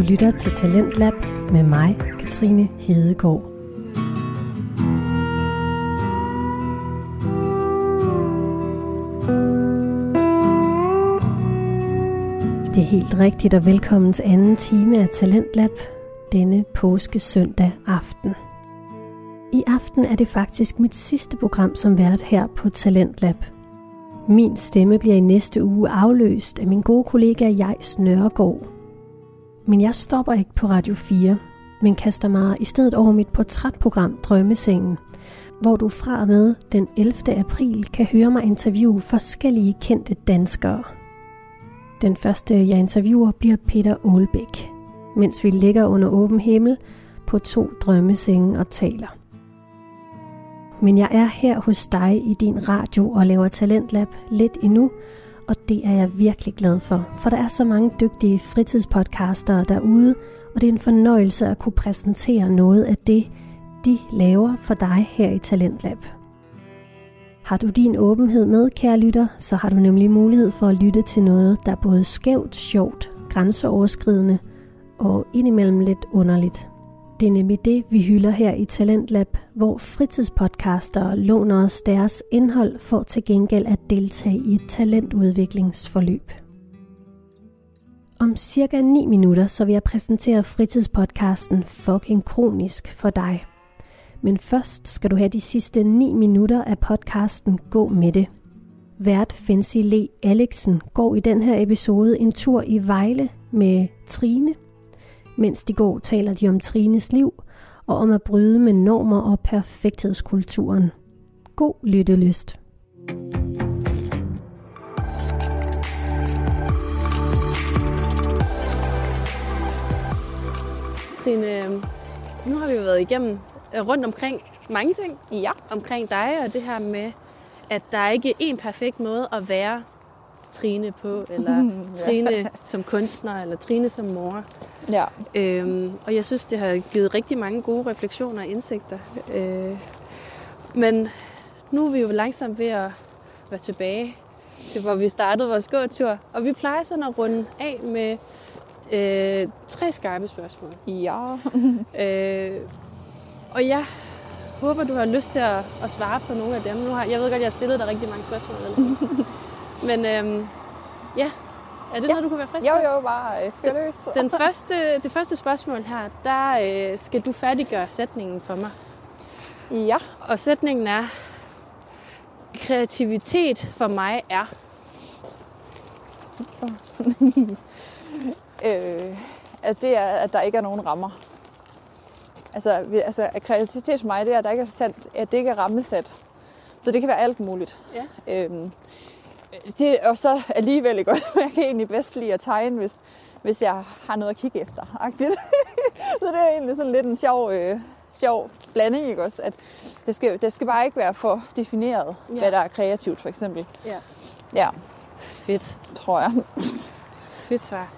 Du lytter til Talentlab med mig, Katrine Hedegaard. Det er helt rigtigt, og velkommen til anden time af Talentlab denne påske søndag aften. I aften er det faktisk mit sidste program som vært her på Talentlab. Min stemme bliver i næste uge afløst af min gode kollega Jais Nørregård. Men jeg stopper ikke på Radio 4, men kaster mig i stedet over mit portrætprogram Drømmesengen, hvor du fra og med den 11. april kan høre mig interviewe forskellige kendte danskere. Den første, jeg interviewer, bliver Peter Aalbæk, mens vi ligger under åben himmel på to drømmesenge og taler. Men jeg er her hos dig i din radio og laver Talentlab lidt endnu, og det er jeg virkelig glad for, for der er så mange dygtige fritidspodcaster derude, og det er en fornøjelse at kunne præsentere noget af det, de laver for dig her i Talentlab. Har du din åbenhed med, kære lytter, så har du nemlig mulighed for at lytte til noget, der er både skævt, sjovt, grænseoverskridende og indimellem lidt underligt. Det er nemlig det, vi hylder her i Talentlab, hvor fritidspodcaster låner os deres indhold for til gengæld at deltage i et talentudviklingsforløb. Om cirka 9 minutter, så vil jeg præsentere fritidspodcasten Fucking Kronisk for dig. Men først skal du have de sidste 9 minutter af podcasten Gå med det. Vært Fancy Le Alexen går i den her episode en tur i Vejle med Trine. Mens de går, taler de om Trines liv og om at bryde med normer og perfekthedskulturen. God lyttelyst. Trine, nu har vi jo været igennem øh, rundt omkring mange ting. Ja. Omkring dig og det her med, at der er ikke én perfekt måde at være Trine på, eller Trine som kunstner, eller Trine som mor. Ja. Øhm, og jeg synes, det har givet rigtig mange gode refleksioner og indsigter. Øh, men nu er vi jo langsomt ved at være tilbage til, hvor vi startede vores gåtur. Og vi plejer sådan at runde af med øh, tre skarpe spørgsmål. Ja. øh, og jeg håber, du har lyst til at, at svare på nogle af dem. Nu har, jeg ved godt, jeg har stillet dig rigtig mange spørgsmål. Eller? Men øhm, ja, er det ja. noget, du kunne være frisk Jo, jo, bare øh, fyr løs. Den første, det første spørgsmål her, der øh, skal du færdiggøre sætningen for mig. Ja. Og sætningen er, kreativitet for mig er... øh, at det er, at der ikke er nogen rammer. Altså, vi, altså at kreativitet for mig, det er, at, der ikke er sat, at det ikke er rammesat. Så det kan være alt muligt. Ja. Øhm, det, og så alligevel ikke også, jeg kan egentlig bedst lide at tegne, hvis, hvis jeg har noget at kigge efter. så det er egentlig sådan lidt en sjov, øh, sjov blanding, ikke også? At det skal, det skal bare ikke være for defineret, ja. hvad der er kreativt, for eksempel. Ja. Ja. Fedt. Tror jeg. Fedt svar.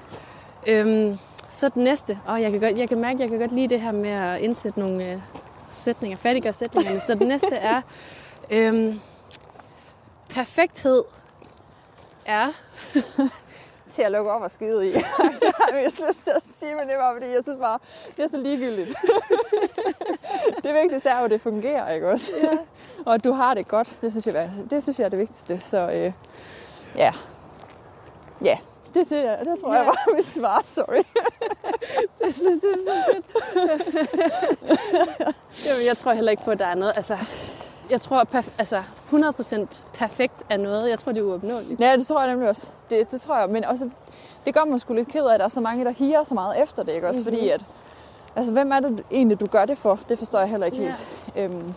Øhm, så den næste. Og jeg kan, godt, jeg kan mærke, at jeg kan godt lide det her med at indsætte nogle øh, sætninger, færdiggøre sætningerne. så den næste er, øhm, perfekthed er... til at lukke op og skide i. det har jeg vist lyst til at sige, men det var fordi, jeg synes bare, det er så ligegyldigt. det vigtigste er jo, at det fungerer, ikke også? Ja. og at du har det godt, det synes jeg, det synes jeg er det vigtigste. Så øh, ja, ja, det, siger jeg, det tror ja. jeg var mit svar, sorry. det synes det er så fedt. Jamen, jeg tror heller ikke på, at der er noget, altså jeg tror, perf- altså 100% perfekt er noget. Jeg tror, det er uopnåeligt. Ja, det tror jeg nemlig også. Det, det tror jeg. Men også, det gør mig sgu lidt ked af, at der er så mange, der higer så meget efter det. Ikke? Også mm-hmm. fordi, at, altså, hvem er det egentlig, du gør det for? Det forstår jeg heller ikke ja. helt. Øhm,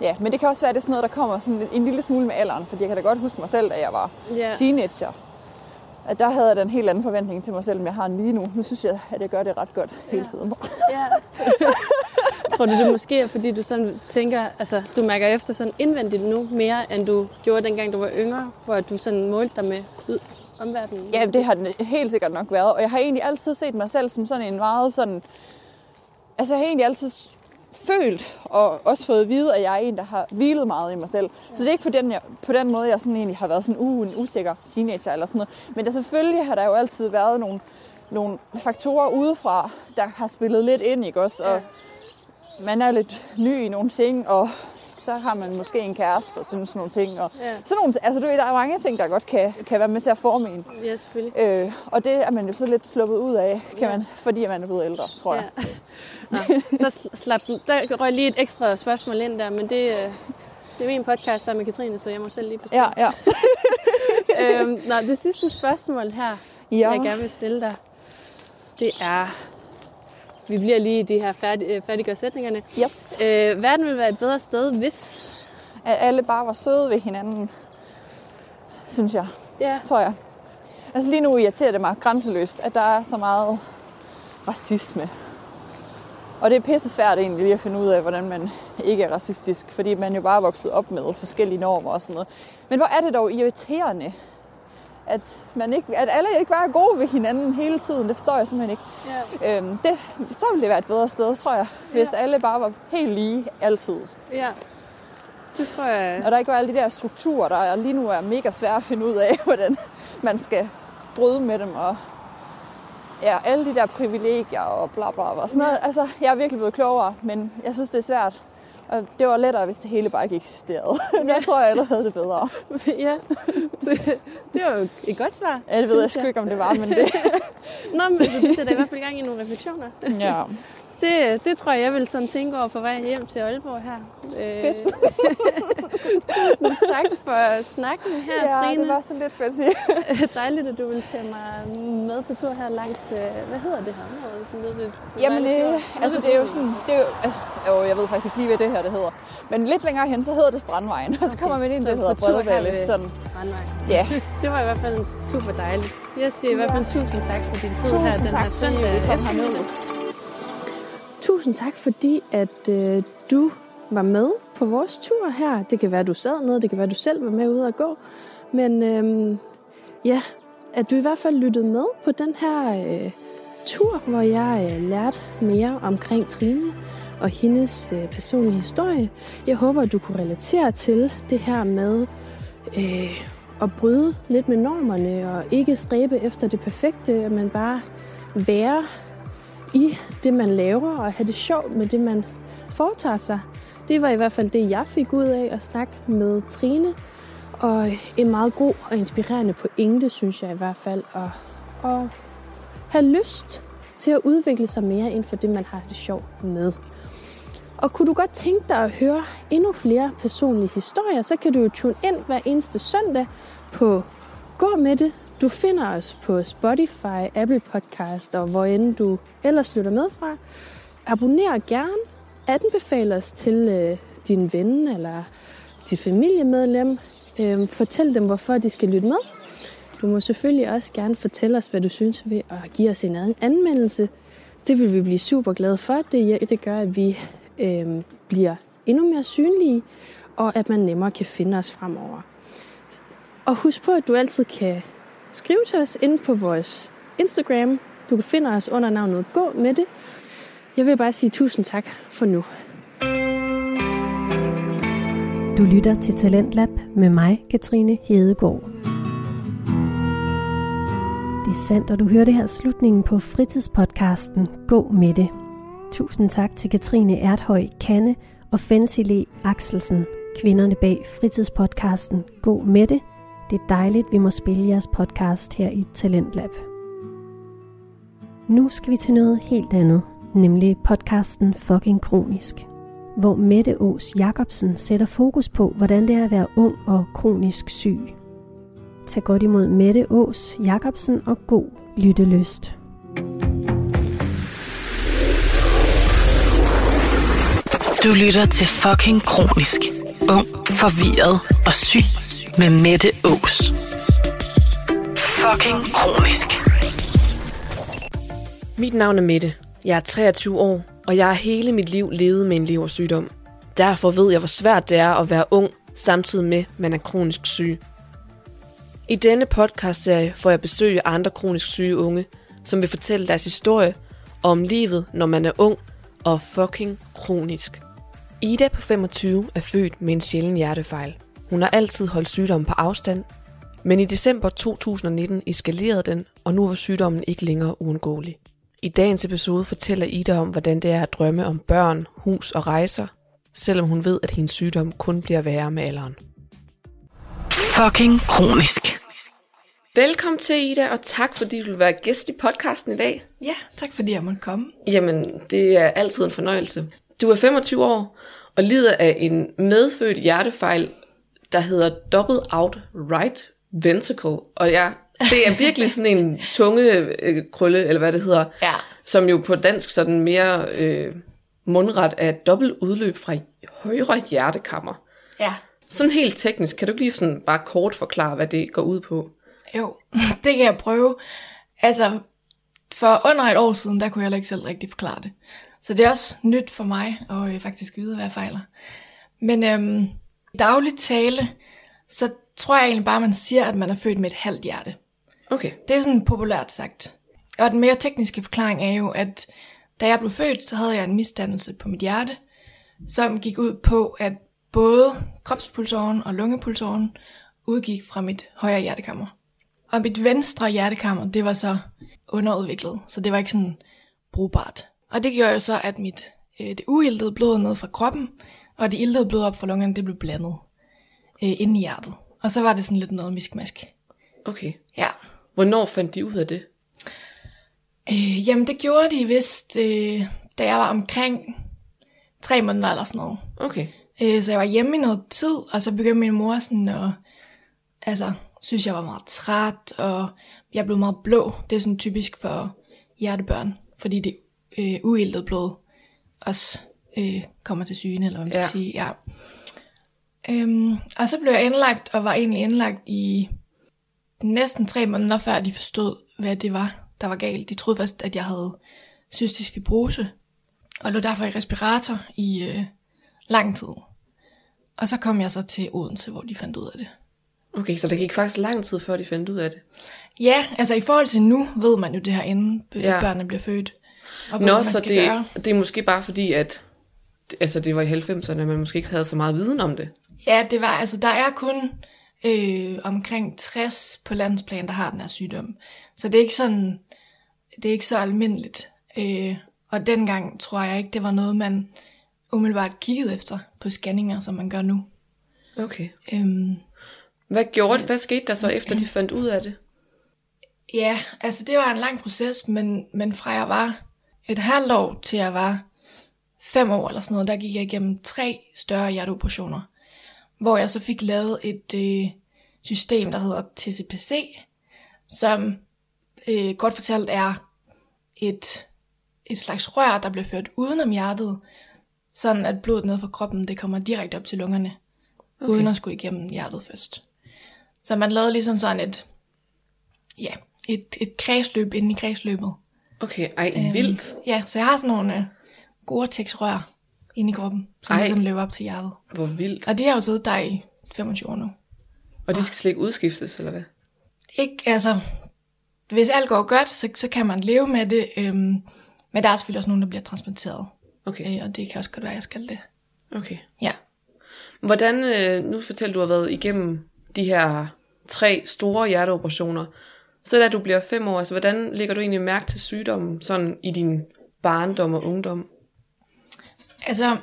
ja, men det kan også være, at det er sådan noget, der kommer sådan en lille smule med alderen. Fordi jeg kan da godt huske mig selv, da jeg var yeah. teenager. At der havde jeg da en helt anden forventning til mig selv, end jeg har lige nu. Nu synes jeg, at jeg gør det ret godt ja. hele tiden. Ja. Tror du, det måske er, fordi du sådan tænker, altså du mærker efter sådan indvendigt nu mere, end du gjorde dengang du var yngre, hvor du sådan målte dig med omverdenen? Ja, det har den helt sikkert nok været. Og jeg har egentlig altid set mig selv som sådan en meget sådan... Altså jeg har egentlig altid følt og også fået at vide, at jeg er en, der har hvilet meget i mig selv. Ja. Så det er ikke på den, jeg, på den måde, jeg sådan egentlig har været sådan uh, en usikker teenager eller sådan noget. Men der selvfølgelig har der jo altid været nogle nogle faktorer udefra, der har spillet lidt ind, ikke også? Og man er lidt ny i nogle ting, og så har man måske en kæreste, og synes nogle ting. Og Ja. sådan nogle, altså, du ved, der er mange ting, der godt kan, kan være med til at forme en. Ja, selvfølgelig. Øh, og det er man jo så lidt sluppet ud af, kan Ja. man, fordi man er blevet ældre, tror jeg. Ja. Nå, der, sl- slap, der røg lige et ekstra spørgsmål ind der, men det, øh, det er min podcast sammen med Katrine, så jeg må selv lige bestemme. Ja, ja. øhm, nå, det sidste spørgsmål her, ja. jeg gerne vil stille dig, det er, vi bliver lige i de her færdig, øh, færdiggør sætningerne. Yes. Øh, verden ville være et bedre sted, hvis... At alle bare var søde ved hinanden, synes jeg, Ja, tror jeg. Altså lige nu irriterer det mig grænseløst, at der er så meget racisme. Og det er pisse svært egentlig lige at finde ud af, hvordan man ikke er racistisk, fordi man jo bare er vokset op med forskellige normer og sådan noget. Men hvor er det dog irriterende, at, man ikke, at alle ikke er gode ved hinanden hele tiden. Det forstår jeg simpelthen ikke. ja, Øhm, det, så ville det være et bedre sted, tror jeg, hvis alle bare var helt lige altid. ja. Det tror jeg... Og der ikke var alle de der strukturer, der lige nu er mega svære at finde ud af, hvordan man skal bryde med dem. Og ja, alle de der privilegier og bla bla bla. Sådan noget. Altså, jeg er virkelig blevet klogere, men jeg synes, det er svært. Og det var lettere, hvis det hele bare ikke eksisterede. Der tror jeg, alle havde det bedre. ja, det, det var jo et godt svar. Ja, det ved jeg sgu ikke, om det var, men det... Nå, men det sætter i hvert fald i gang i nogle refleksioner. Ja. Det, det tror jeg, jeg vil sådan tænke over på vej hjem til Aalborg her. Øh, tusind tak for snakken her, ja, Trine. det var sådan lidt fedt. Dejligt, at du vil tage mig med på tur her langs, øh, hvad hedder det her område? Nede ved Jamen, øh, altså det er jo sådan, det er jo, altså, jo, jeg ved faktisk ikke lige, hvad det her det hedder. Men lidt længere hen, så hedder det Strandvejen, og så kommer man ind, Så det hedder ved Sådan, Strandvej. ja, Det var i hvert fald super dejligt. Jeg siger i hvert fald tusind tak for din tid her tusind den her tak, fordi søndag. vi kom herned. Tusind tak, fordi at øh, du var med på vores tur her. Det kan være, du sad ned, det kan være, du selv var med ude at gå. Men øh, ja, at du i hvert fald lyttede med på den her øh, tur, hvor jeg øh, lærte mere omkring Trine og hendes øh, personlige historie. Jeg håber, at du kunne relatere til det her med øh, at bryde lidt med normerne og ikke stræbe efter det perfekte, men bare være i det, man laver, og have det sjovt med det, man foretager sig. Det var i hvert fald det, jeg fik ud af at snakke med Trine. Og en meget god og inspirerende pointe, synes jeg i hvert fald, at, at have lyst til at udvikle sig mere inden for det, man har det sjovt med. Og kunne du godt tænke dig at høre endnu flere personlige historier, så kan du jo tune ind hver eneste søndag på Gå med det. Du finder os på Spotify, Apple Podcast og hvor end du ellers lytter med fra. Abonner gerne. Anbefale os til øh, din ven eller dit familiemedlem. Øh, fortæl dem, hvorfor de skal lytte med. Du må selvfølgelig også gerne fortælle os, hvad du synes ved at give os en anmeldelse. Det vil vi blive super glade for. Det, det gør, at vi øh, bliver endnu mere synlige, og at man nemmere kan finde os fremover. Og husk på, at du altid kan skrive til os inde på vores Instagram. Du kan finde os under navnet Gå med det. Jeg vil bare sige tusind tak for nu. Du lytter til Talentlab med mig, Katrine Hedegaard. Det er sandt, og du hører det her slutningen på fritidspodcasten Gå med det. Tusind tak til Katrine Erthøj Kanne og Fensile Axelsen, kvinderne bag fritidspodcasten Gå med det. Det er dejligt, vi må spille jeres podcast her i Talentlab. Nu skal vi til noget helt andet, nemlig podcasten Fucking Kronisk hvor Mette Ås Jacobsen sætter fokus på, hvordan det er at være ung og kronisk syg. Tag godt imod Mette Ås Jacobsen og god lyttelyst. Du lytter til fucking kronisk. Ung, forvirret og syg med Mette Ås. Fucking kronisk. Mit navn er Mette. Jeg er 23 år, og jeg har hele mit liv levet med en leversygdom. Derfor ved jeg, hvor svært det er at være ung, samtidig med, at man er kronisk syg. I denne podcastserie får jeg besøg af andre kronisk syge unge, som vil fortælle deres historie om livet, når man er ung og fucking kronisk. Ida på 25 er født med en sjælden hjertefejl. Hun har altid holdt sygdommen på afstand, Men i december 2019 eskalerede den, og nu var sygdommen ikke længere uundgåelig. I dagens episode fortæller Ida om, hvordan det er at drømme om børn, hus og rejser, selvom hun ved, at hendes sygdom kun bliver værre med alderen. Fucking kronisk. Velkommen til, Ida, og tak fordi du vil være gæst i podcasten i dag. Ja, tak fordi jeg måtte komme. Jamen, det er altid en fornøjelse. Du er 25 år og lider af en medfødt hjertefejl, der hedder Double Out Right Ventricle. Og ja, det er virkelig sådan en tunge øh, krølle, eller hvad det hedder, Ja. som jo på dansk sådan mere øh, mundret er et dobbelt udløb fra højre hjertekammer. Ja. Sådan helt teknisk, kan du ikke lige sådan bare kort forklare, hvad det går ud på? Jo, det kan jeg prøve. Altså, for under et år siden, der kunne jeg heller ikke selv rigtig forklare det. Så det er også nyt for mig at øh, faktisk vide, hvad jeg fejler. Men øhm, i dagligt tale, så tror jeg egentlig bare, man siger, at man er født med et halvt hjerte. Okay. Det er sådan populært sagt. Og den mere tekniske forklaring er jo, at da jeg blev født, så havde jeg en misdannelse på mit hjerte, som gik ud på, at både kropspulsåren og lungepulsåren udgik fra mit højre hjertekammer. Og mit venstre hjertekammer, det var så underudviklet, så det var ikke sådan brugbart. Og det gjorde jo så, at mit, øh, det uildede blod ned fra kroppen, og det ildede blod op fra lungerne, det blev blandet øh, inde i hjertet. Og så var det sådan lidt noget miskmask. Okay. Ja. Hvornår fandt de ud af det? Øh, jamen, det gjorde de vist, øh, da jeg var omkring tre måneder eller sådan noget. Okay. Øh, så jeg var hjemme i noget tid, og så begyndte min mor sådan at, altså, synes jeg var meget træt, og jeg blev meget blå. Det er sådan typisk for hjertebørn, fordi det øh, uildet blod også øh, kommer til syne, eller hvad man skal Ja. sige. Ja. Øhm, og så blev jeg indlagt, og var egentlig indlagt i næsten tre måneder, før de forstod, hvad det var, der var galt. De troede først, at jeg havde cystisk fibrose, og lå derfor i respirator i øh, lang tid. Og så kom jeg så til Odense, hvor de fandt ud af det. Okay, så der gik faktisk lang tid, før de fandt ud af det. Ja, altså i forhold til nu, ved man jo det her, inden Ja. børnene bliver født. Og Nå, man så det, gøre. det er måske bare fordi, at altså, det var i 90'erne, at man måske ikke havde så meget viden om det. Ja, det var, altså der er kun øh, omkring 60 på landsplan, der har den her sygdom. Så det er ikke sådan, det er ikke så almindeligt. Øh, og dengang tror jeg ikke, det var noget, man umiddelbart kiggede efter på scanninger, som man gør nu. Okay. Øhm, Hvad gjorde Hvad skete der så, efter de fandt ud af det? Ja, altså det var en lang proces, men, men fra jeg var et halvt år til jeg var fem år eller sådan noget, der gik jeg igennem tre større hjerteoperationer, hvor jeg så fik lavet et øh, system, der hedder TCPC, som øh, godt fortalt er et, et slags rør, der bliver ført udenom hjertet, sådan at blodet ned fra kroppen, det kommer direkte op til lungerne, okay. uden at skulle igennem hjertet først. Så man lavede ligesom sådan et, ja, et, et kredsløb inde i kredsløbet. Okay, ej, Øhm, vildt. Ja, så jeg har sådan nogle øh, Gore-Tex-rør inde i kroppen, som Ej. ligesom løber op til hjertet. Hvor vildt. Og det har jo siddet der i 25 år nu. Og de skal slet ikke udskiftes, eller hvad? Ikke, altså, hvis alt går godt, så, så kan man leve med det, øhm, men der er selvfølgelig også nogen, der bliver transplanteret. Okay, Øh, og det kan også godt være, at jeg skal det. okay. Ja. Hvordan, øh, nu fortæller du, at du har været igennem de her tre store hjerteoperationer. Så da du bliver fem år, altså hvordan lægger du egentlig mærke til sygdommen sådan i din barndom og ungdom? Altså,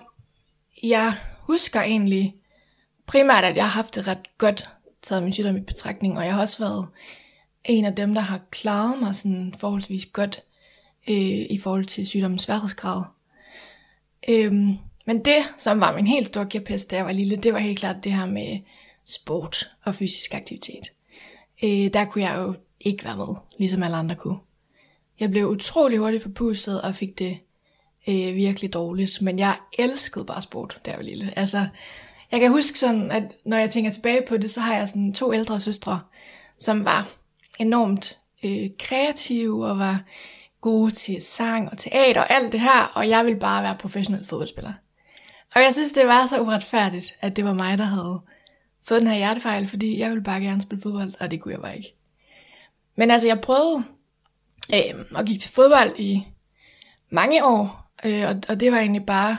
jeg husker egentlig primært, at jeg har haft det ret godt taget min sygdom i betragtning, og jeg har også været en af dem, der har klaret mig sådan forholdsvis godt øh, i forhold til sygdommens sværhedsgrad. Øhm, men det, som var min helt store kæphest, da jeg var lille, det var helt klart det her med sport og fysisk aktivitet. Øh, der kunne jeg jo ikke være med, ligesom alle andre kunne. Jeg blev utrolig hurtigt forpustet og fik det øh, virkelig dårligt, men jeg elskede bare sport, da jeg var lille. Altså, jeg kan huske sådan, at når jeg tænker tilbage på det, så har jeg sådan to ældre søstre, som var enormt øh, kreative og var gode til sang og teater og alt det her, og jeg ville bare være professionel fodboldspiller. Og jeg synes, det var så uretfærdigt, at det var mig, der havde fået den her hjertefejl, fordi jeg ville bare gerne spille fodbold, og det kunne jeg bare ikke. Men altså, jeg prøvede øh, og gik til fodbold i mange år, øh, og, og det var egentlig bare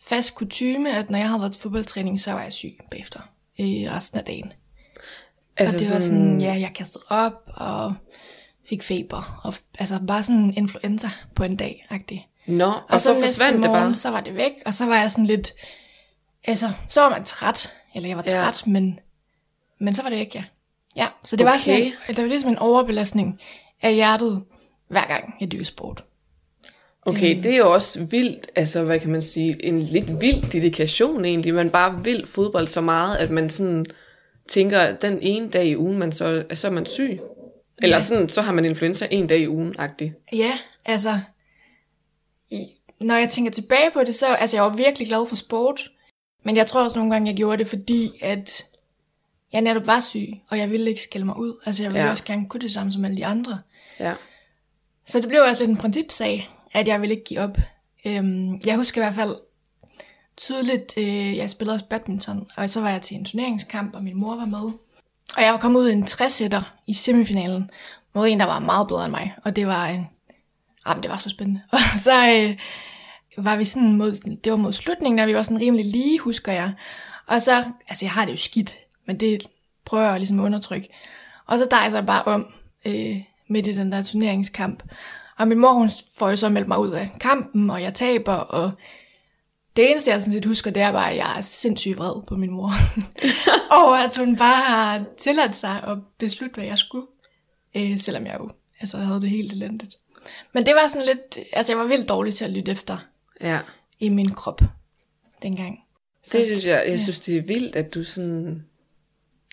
fast kutyme, at når jeg havde været til fodboldtræning, så var jeg syg bagefter øh, resten af dagen. Altså og det var sådan, ja, jeg kastede op og fik feber. Og, altså bare sådan influenza på en dag, agtig. Nå, og, Og, så, så forsvandt det morgen, bare. så var det væk, og så var jeg sådan lidt, altså, så var man træt, eller jeg var Ja. træt, men, men så var det væk, ja. Ja, så det var sådan Okay. det var ligesom en overbelastning af hjertet, hver gang jeg dyrkede sport. Okay, det er jo også vildt, altså hvad kan man sige, en lidt vild dedikation egentlig. Man bare vil fodbold så meget, at man sådan tænker, at den ene dag i ugen, man så, så er man syg. Eller Ja. sådan, så har man influenza en dag i ugen, agtig. Ja, altså, i, når jeg tænker tilbage på det, så, altså jeg var virkelig glad for sport, men jeg tror også nogle gange, jeg gjorde det, fordi at jeg netop var syg, og jeg ville ikke skælde mig ud. Altså jeg ville Ja. ja. også gerne kunne det samme som alle de andre. Ja. Så det blev også lidt en principsag, at jeg ville ikke give op. Øhm, jeg husker i hvert fald tydeligt, øh, jeg spillede også badminton, og så var jeg til en turneringskamp, og min mor var med. Og jeg var kommet ud i en 60 i semifinalen, mod en, der var meget bedre end mig, og det var en... Jamen, det var så spændende. Og så øh, var vi sådan mod, det var mod slutningen, og vi var sådan rimelig lige, husker jeg. Og så, altså jeg har det jo skidt, men det prøver jeg ligesom at undertrykke. Og så dejser jeg bare om øh, midt i den der turneringskamp. Og min mor, hun får jo så meldt mig ud af kampen, og jeg taber, og det eneste, jeg sådan set husker, det er bare, at jeg er sindssygt vred på min mor. og at hun bare har tilladt sig at beslutte, hvad jeg skulle. Øh, selvom jeg jo altså, havde det helt elendigt. Men det var sådan lidt, altså jeg var vildt dårlig til at lytte efter Ja. i min krop dengang. Det synes jeg, jeg synes, det er vildt, at du sådan,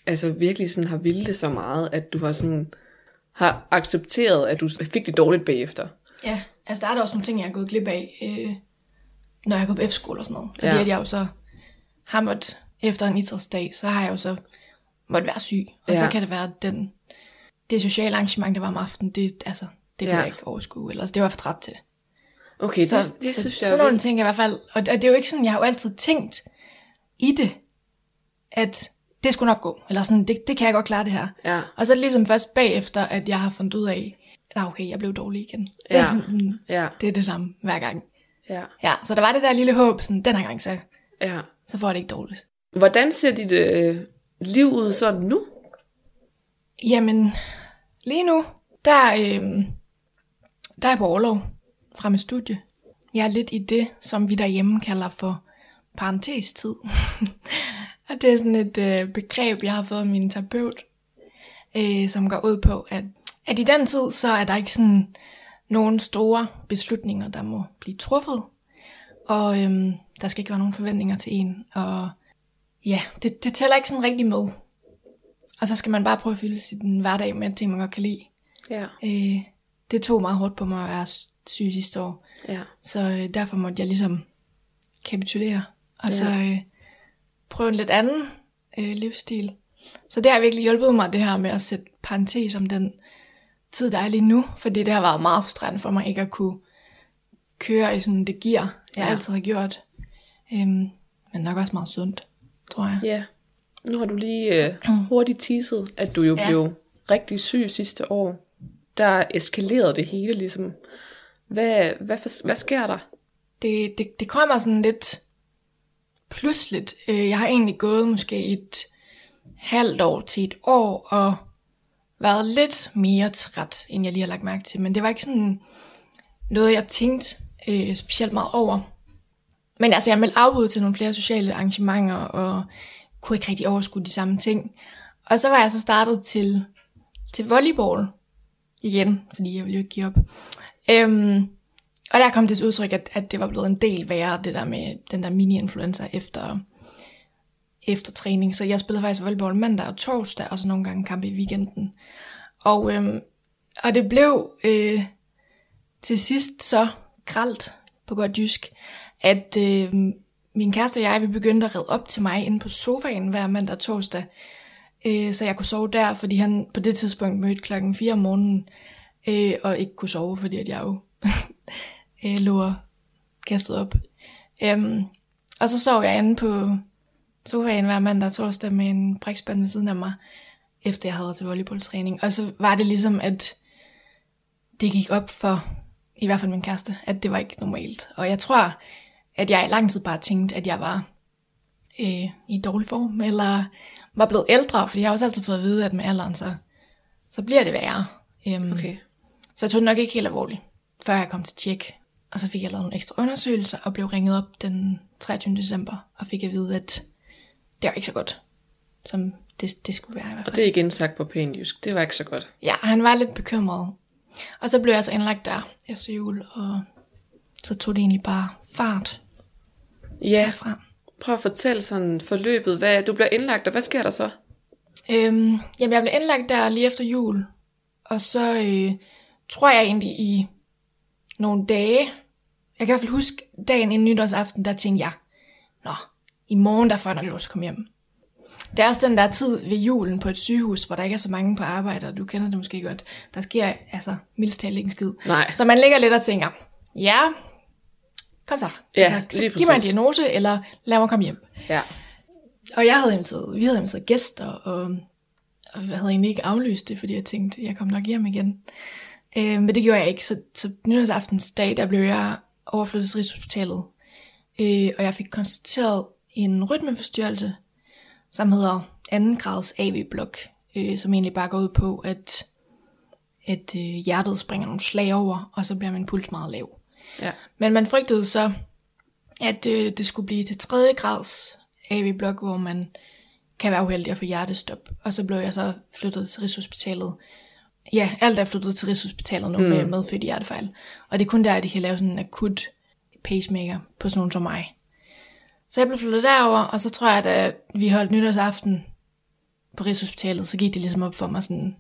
altså virkelig sådan har vildt det så meget, at du har sådan, har accepteret, at du fik det dårligt bagefter. Ja, altså der er der også nogle ting, jeg har gået glip af, øh, når jeg går på F-skole og sådan noget. Fordi Ja. at jeg jo så har måttet, efter en idrætsdag, så har jeg jo så måtte være syg. Og ja. Så kan det være, at den, det sociale arrangement, der var om aftenen, det, altså, det kunne Ja. jeg ikke overskue. Eller, det var jeg for træt til. Okay, så, det, det så, synes jeg sådan er nogle ting i hvert fald. Og, og det er jo ikke sådan, jeg har jo altid tænkt i det, at det skulle nok gå. Eller sådan, det, det kan jeg godt klare det her. Ja. Og så er det ligesom først bagefter, at jeg har fundet ud af, at okay, jeg blev dårlig igen. Det, er Ja. sådan, Ja, det er det samme hver gang. ja, Ja, så der var det der lille håb, sådan, den her gang, så, ja. så får jeg det ikke dårligt. Hvordan ser dit øh, liv ud sådan nu? Jamen, lige nu, der, øh, der er jeg på overlov fra mit studie. Jeg er lidt i det, som vi derhjemme kalder for parentestid. og det er sådan et øh, begreb, jeg har fået af min terapeut, øh, som går ud på, at, at i den tid, så er der ikke sådan nogle store beslutninger, der må blive truffet. Og øhm, der skal ikke være nogen forventninger til en. Og ja, det, det tæller ikke sådan rigtig med. Og så skal man bare prøve at fylde sin hverdag med ting, man godt kan lide. Ja. Øh, det tog meget hårdt på mig at være syg sidste år. Ja. Så øh, derfor måtte jeg ligesom kapitulere. Og Ja. så øh, prøve en lidt anden øh, livsstil. Så det har virkelig hjulpet mig, det her med at sætte parentes om den tid, der er lige nu. Fordi det har været meget frustrerende for mig ikke at kunne køre i sådan det gear, jeg Ja. altid har gjort. Øhm, men nok også meget sundt, tror jeg. Ja. Nu har du lige øh, hurtigt teaset, at du jo Ja. blev rigtig syg sidste år. Der eskalerede det hele ligesom. Hvad, hvad, hvad sker der? det, det, det kommer sådan lidt pludseligt. Øh, jeg har egentlig gået måske et halvt år til et år og været lidt mere træt, end jeg lige har lagt mærke til. Men det var ikke sådan noget, jeg tænkte øh, specielt meget over. Men altså, jeg meldte afbud til nogle flere sociale arrangementer, og kunne ikke rigtig overskue de samme ting. Og så var jeg så startet til, til volleyball igen, fordi jeg ville jo ikke give op. Øhm, og der kom det til udtryk, at, at det var blevet en del værre, det der med den der mini-influenza efter, efter træning. Så jeg spillede faktisk volleyball mandag og torsdag, og så nogle gange kampe i weekenden. Og, øhm, og det blev øh, til sidst så kralt på godt jysk, at øh, min kæreste og jeg, vi begyndte at redde op til mig inde på sofaen hver mandag og torsdag, øh, så jeg kunne sove der, fordi han på det tidspunkt mødte klokken 4 om morgenen, øh, og ikke kunne sove, fordi at jeg jo øh, lå kastet op. Øhm, og så sov jeg inde på sofaen hver mandag og torsdag med en brækspand ved siden af mig, efter jeg havde til volleyballtræning. Og så var det ligesom, at det gik op for, i hvert fald min kæreste, at det var ikke normalt. Og jeg tror, at jeg i lang tid bare tænkte, at jeg var øh, i dårlig form, eller var blevet ældre, fordi jeg har også altid fået at vide, at med alderen, så, så bliver det værre. Um, Okay. Så jeg tog det nok ikke helt alvorligt, før jeg kom til tjek. Og så fik jeg lavet nogle ekstra undersøgelser, og blev ringet op den 23. december, og fik at vide, at det var ikke så godt, som det, det skulle være i hvert Og fald. det er igen sagt på pænt jysk. Det var ikke så godt. Ja, han var lidt bekymret. Og så blev jeg så indlagt der efter jul, og så tog det egentlig bare fart Ja, derfra. prøv at fortælle sådan forløbet. Hvad, du bliver indlagt, og hvad sker der så? Øhm, jamen, jeg blev indlagt der lige efter jul, og så øh, tror jeg egentlig i nogle dage, jeg kan i hvert fald huske dagen inden nytårsaften, der tænkte jeg, nå, i morgen der får jeg nok lov til at komme hjem. Det er også den der tid ved julen på et sygehus, hvor der ikke er så mange på arbejde, og du kender det måske godt. Der sker altså mildest talt ikke en skid. Nej. Så man ligger lidt og tænker, ja, kom så. Ja, altså, lige giv mig en diagnose, eller lad mig komme hjem. Ja. Og jeg havde inviteret, vi havde inviteret gæster, og, og jeg havde egentlig ikke aflyst det, fordi jeg tænkte, jeg kom nok hjem igen. Øh, men det gjorde jeg ikke, så, så nytårsaftens dag, der blev jeg overflyttet til Rigshospitalet. Øh, og jeg fik konstateret en rytmeforstyrrelse, som hedder 2. grads AV-blok, øh, som egentlig bare går ud på, at, at øh, hjertet springer nogle slag over, og så bliver min puls meget lav. Ja. Men man frygtede så, at øh, det skulle blive til 3. grads AV-blok, hvor man kan være uheldig at få hjertestop. Og så blev jeg så flyttet til Rigshospitalet. Ja, alt er flyttet til Rigshospitalet nu mm. med medfødt hjertefejl. Og det er kun der, at de kan lave sådan en akut pacemaker på sådan nogen som mig. Så jeg blev flyttet derover, og så tror jeg, at da vi holdt nytårsaften på Rigshospitalet, så gik det ligesom op for mig sådan,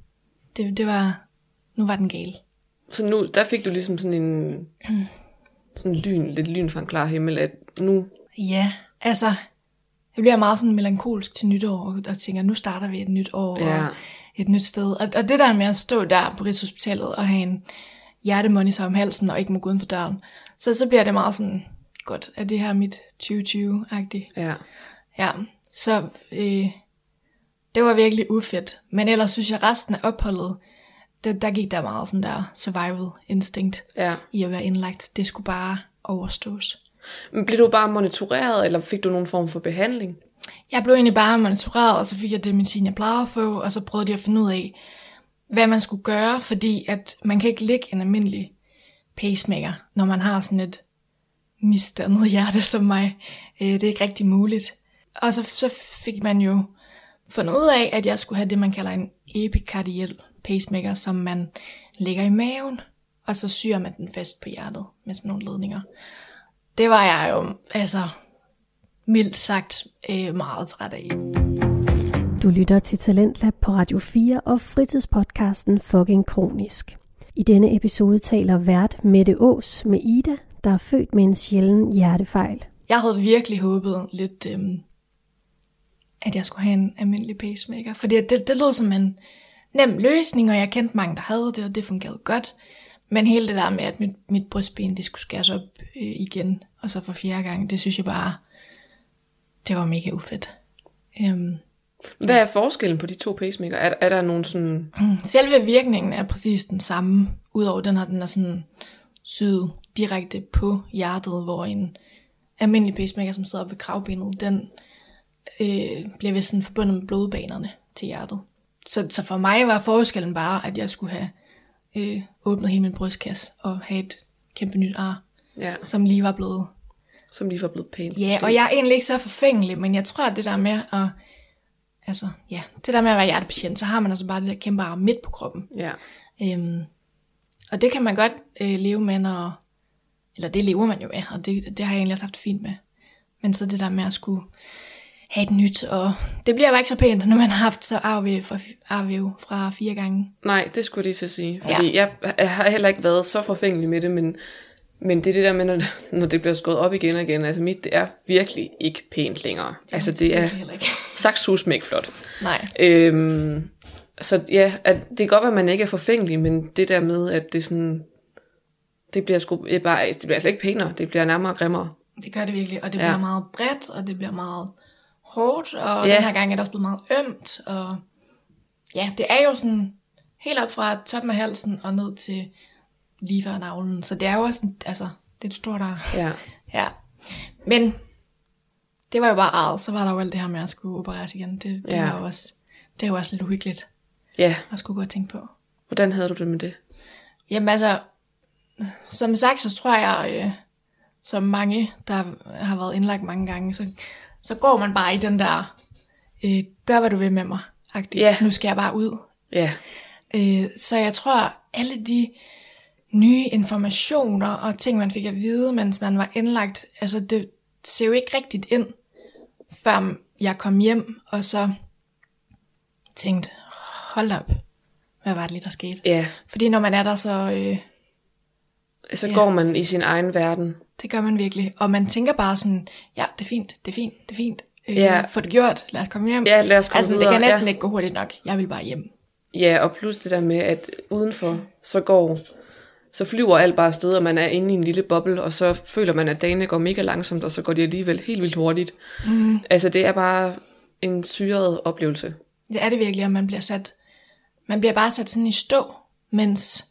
det, det var, nu var den gal. Så nu, der fik du ligesom sådan en sådan lyn, lidt lyn fra en klar himmel, at nu, Ja, altså, jeg bliver meget sådan melankolsk til nytår, og, og tænker, nu starter vi et nyt år, Ja. og et nyt sted. Og, og det der med at stå der på Rigshospitalet og have en hjertemonitor om halsen, og ikke må gå uden for døren, så, så bliver det meget sådan, godt, er det her mit 2020-agtigt? ja, Ja, så øh, det var virkelig ufedt. Men ellers synes jeg, resten af opholdet, der, der gik der meget sådan der survival instinct ja. i at være indlagt. Det skulle bare overstås. Men blev du bare monitoreret, eller fik du nogen form for behandling? Jeg blev egentlig bare monitoreret, og så fik jeg det medicin, jeg plejede at få, og så prøvede de at finde ud af, hvad man skulle gøre, fordi at man kan ikke lægge en almindelig pacemaker, når man har sådan et misdannet hjerte som mig. Øh, Det er ikke rigtig muligt. Og så, så fik man jo fundet ud af, at jeg skulle have det, man kalder en epikardiel pacemaker, som man lægger i maven, og så syr man den fast på hjertet med sådan nogle ledninger. Det var jeg jo, altså, mildt sagt, øh, meget træt af. Du lytter til Talentlab på Radio 4 og fritidspodcasten Fucking Kronisk. I denne episode taler vært Mette Ås med Ida, der er født med en sjælden hjertefejl. Jeg havde virkelig håbet lidt, øhm, at jeg skulle have en almindelig pacemaker. Fordi det, det lød som en nem løsning, og jeg kendte mange, der havde det, og det fungerede godt. Men hele det der med, at mit, mit brystben det skulle skæres op øh, igen, og så for fjerde gang, det synes jeg bare, det var mega ufedt. Øhm, Hvad er forskellen på de to pacemaker? Er, er der nogen sådan... Selve virkningen er præcis den samme, udover den her, den er sådan syet direkte på hjertet, hvor en almindelig pacemaker, som sidder ved kravbenet, den øh, bliver vist sådan forbundet med blodbanerne til hjertet. Så, så for mig var forskellen bare, at jeg skulle have øh, åbnet hele min brystkasse og have et kæmpe nyt ar, Ja, som lige var blevet som lige var blevet pænt. Ja, og jeg er egentlig ikke så forfængelig, men jeg tror, at det der med at, altså, ja, det der med at være hjertepatient, så har man altså bare det der kæmpe ar midt på kroppen. Ja. Øhm, og det kan man godt øh, leve med, når, eller det lever man jo med, og det, det har jeg egentlig også haft det fint med. Men så det der med at skulle have et nyt, og det bliver jo ikke så pænt, når man har haft så arv fra, arv fra fire gange. Nej, det skulle til at sige. Fordi ja. jeg, jeg har heller ikke været så forfængelig med det, men, men det er det der med, når, når det bliver skåret op igen og igen. Altså mit, det er virkelig ikke pænt længere. Altså det er sakshus ikke flot. Nej, Øhm, så ja, at det kan godt være, at man ikke er forfængelig, men det der med, at det sådan, det bliver sgu, det, er bare, det bliver slet ikke pænere, det bliver nærmere grimmere. det gør det virkelig, og det Ja. bliver meget bredt, og det bliver meget hårdt, og Ja. den her gang er det også blevet meget ømt, og ja, det er jo sådan helt op fra toppen af halsen og ned til lige før navlen, så det er jo også, sådan, altså, det er et stort ar. Ja. Ja. Men det var jo bare arret. Så var der jo alt det her med at skulle opereres igen. Det, det, Ja. var jo også, det er jo også lidt uhyggeligt Ja, at skulle gå og tænke på. hvordan havde du det med det? Jamen altså, som sagt, så tror jeg, øh, som mange, der har været indlagt mange gange, så, så går man bare i den der, øh, gør hvad du vil med mig, agtig. Ja. nu skal jeg bare ud. Ja, Øh, så jeg tror, alle de nye informationer og ting, man fik at vide, mens man var indlagt, altså det ser jo ikke rigtigt ind, før jeg kom hjem, og så tænkte, hold op, hvad var det lige, der skete? ja. Fordi når man er der, så øh, Så Ja. går man i sin egen verden. det gør man virkelig. Og man tænker bare sådan, ja, det er fint, det er fint, det er fint. Øh, Ja. Få det gjort, lad os komme hjem. Ja, lad os komme altså, videre. det kan næsten ja. ikke gå hurtigt nok. Jeg vil bare hjem. Ja, og plus det der med, at udenfor, så går, så flyver alt bare afsted, og man er inde i en lille boble, og så føler man, at dagene går mega langsomt, og så går de alligevel helt vildt hurtigt. Mm. Altså, det er bare en syret oplevelse. Det er det virkelig, og man bliver sat, man bliver bare sat sådan i stå, mens